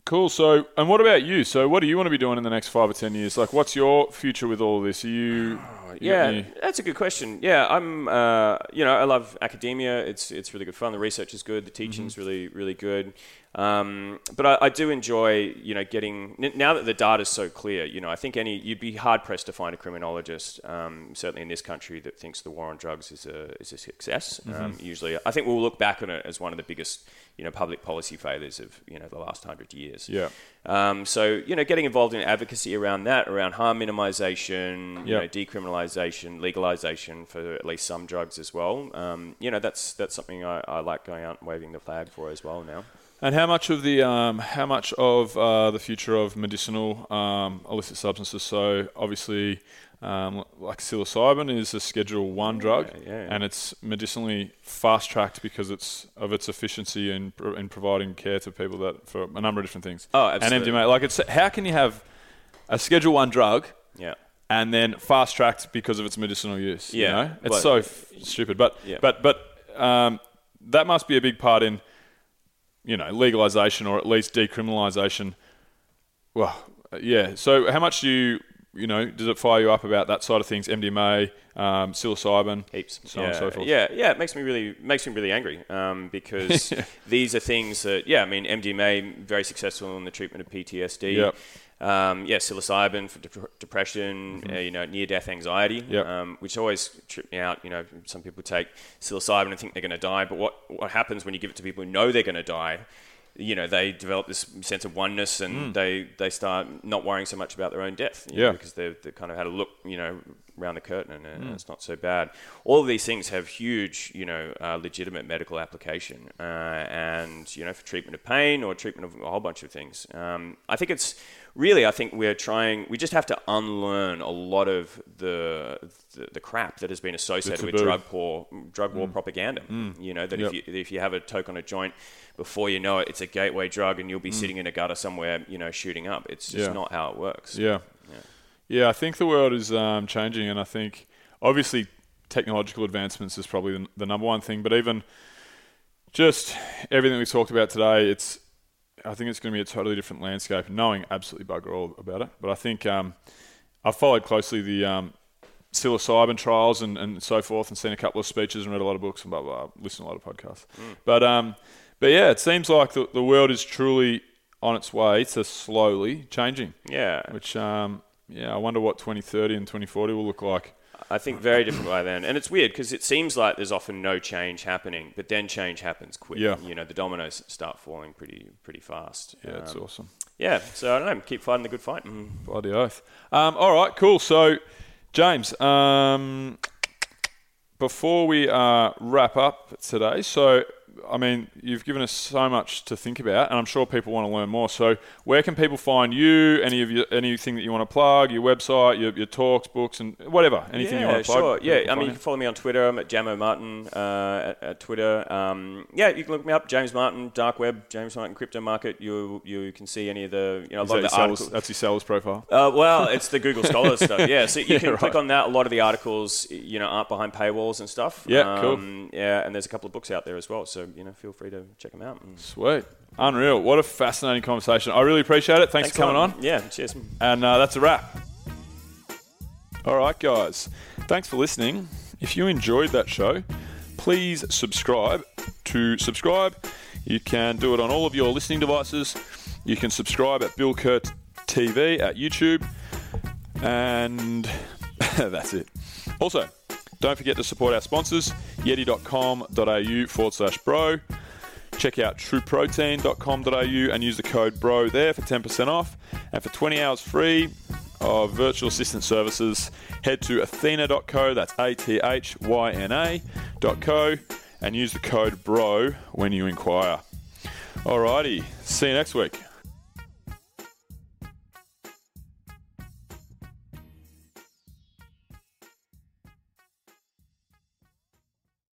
A: cool. So, and what about you? So, what do you want to be doing in the next five or ten years? Like, what's your future with all this? Are you. you
E: Yeah,
A: any-
E: that's a good question. Yeah, I'm. Uh, you know, I love academia. It's it's really good fun. The research is good. The teaching's
A: Mm-hmm.
E: really really good. Um, but I, I do enjoy, you know, getting now that the data is so clear. You know, I think any you'd be hard pressed to find a criminologist, um, certainly in this country, that thinks the war on drugs is a is a success.
A: Mm-hmm.
E: Um, usually, I think we'll look back on it as one of the biggest, you know, public policy failures of you know the last hundred years.
A: Yeah.
E: Um, so you know, getting involved in advocacy around that, around harm minimization, you know, decriminalization, legalization for at least some drugs as well. Um, you know, that's that's something I, I like going out and waving the flag for as well now.
A: And how much of the um, how much of uh, the future of medicinal um, illicit substances? So obviously, um, like psilocybin is a Schedule One drug,
E: yeah.
A: and it's medicinally fast tracked because it's of its efficiency in in providing care to people that for a number of different things.
E: Oh,
A: And
E: absolutely.
A: MDMA, like it's how can you have a Schedule One drug
E: Yeah.
A: and then fast tracked because of its medicinal use. you
E: Yeah,
A: know? it's
E: but-
A: so f- stupid. But
E: Yeah.
A: but but um, that must be a big part in you know legalization or at least decriminalization. Well, yeah. So how much do you you know does it fire you up about that side of things? MDMA, um, psilocybin,
E: Heaps.
A: so
E: yeah,
A: on and so forth.
E: Yeah, yeah, it makes me really makes me really angry um, because these are things that yeah, I mean MDMA very successful in the treatment of PTSD.
A: Yep.
E: Um, yeah, psilocybin for dep- depression, uh, you know, near-death anxiety,
A: Mm-hmm. Yep.
E: um, which always trip me out. You know, some people take psilocybin and think they're going to die, but what what happens when you give it to people who know they're going to die? You know, they develop this sense of oneness, and they, they start not worrying so much about their own death. you know,
A: Mm. Yeah.
E: because they've, they've kind of had a look, you know, around the curtain, and uh,
A: Mm.
E: it's not so bad. All of these things have huge, you know, uh, legitimate medical application, uh, and you know, for treatment of pain or treatment of a whole bunch of things. Um, I think it's really, I think we're trying. We just have to unlearn a lot of the the, the crap that has been associated with drug war, drug war mm. propaganda. Mm. You know that
A: Yep.
E: if you if you have a toke on a joint, before you know it, it's a gateway drug, and you'll be mm. sitting in a gutter somewhere, you know, shooting up. It's just
A: Yeah.
E: not how it works.
A: Yeah. Yeah, I think the world is um, changing, and I think obviously technological advancements is probably the, the number one thing, but even just everything we talked about today, it's I think it's going to be a totally different landscape, knowing absolutely bugger all about it. But I think um, I've followed closely the um, psilocybin trials and, and so forth, and seen a couple of speeches and read a lot of books and blah blah. blah listened to a lot of podcasts, but um, but yeah, it seems like the, the world is truly on its way to slowly changing.
E: Yeah.
A: Which um, yeah, I wonder what 2030 and 2040 will look like.
E: I think very different by then. And it's weird because it seems like there's often no change happening, but then change happens quick.
A: Yeah.
E: You know, the dominoes start falling pretty pretty fast.
A: Yeah, it's
E: Um,
A: awesome.
E: Yeah, so I don't know, keep fighting the good fight. Mm.
A: Bloody oath. Um, all right, cool. So, James, um, before we uh, wrap up today, so I mean, you've given us so much to think about, and I'm sure people want to learn more. So, where can people find you? Any of your anything that you want to plug? Your website, your, your talks, books, and whatever. Anything you want to plug?
E: sure. Yeah, I mean, you can follow me on Twitter. I'm at Jamo Martin uh, at, at Twitter. Um, yeah, you can look me up, James Martin, Dark Web, James Martin Crypto Market. You you can see any of the you know a lot of the
A: your
E: articles.
A: that's your sales profile.
E: Uh, well, it's the Google Scholar stuff. Yeah, so you
A: Yeah,
E: can
A: right.
E: click on that. A lot of the articles, you know, aren't behind paywalls and stuff.
A: Yeah, cool.
E: Um, Yeah, and there's a couple of books out there as well. So you know, feel free to check them out. And
A: Sweet. Unreal. What a fascinating conversation. I really appreciate it. Thanks,
E: thanks
A: for coming
E: lot.
A: on.
E: Yeah, cheers.
A: And uh, that's a wrap. All right, guys. Thanks for listening. If you enjoyed that show, please subscribe. To subscribe, you can do it on all of your listening devices. You can subscribe at Bill Kerr TV at YouTube. And that's it. Also, don't forget to support our sponsors, yeti.com.au forward slash bro. Check out trueprotein.com.au and use the code BRO there for 10% off. And for 20 hours free of virtual assistant services, head to athyna.co, that's A T H Y N A.co, and use the code BRO when you inquire. Alrighty, see you next week.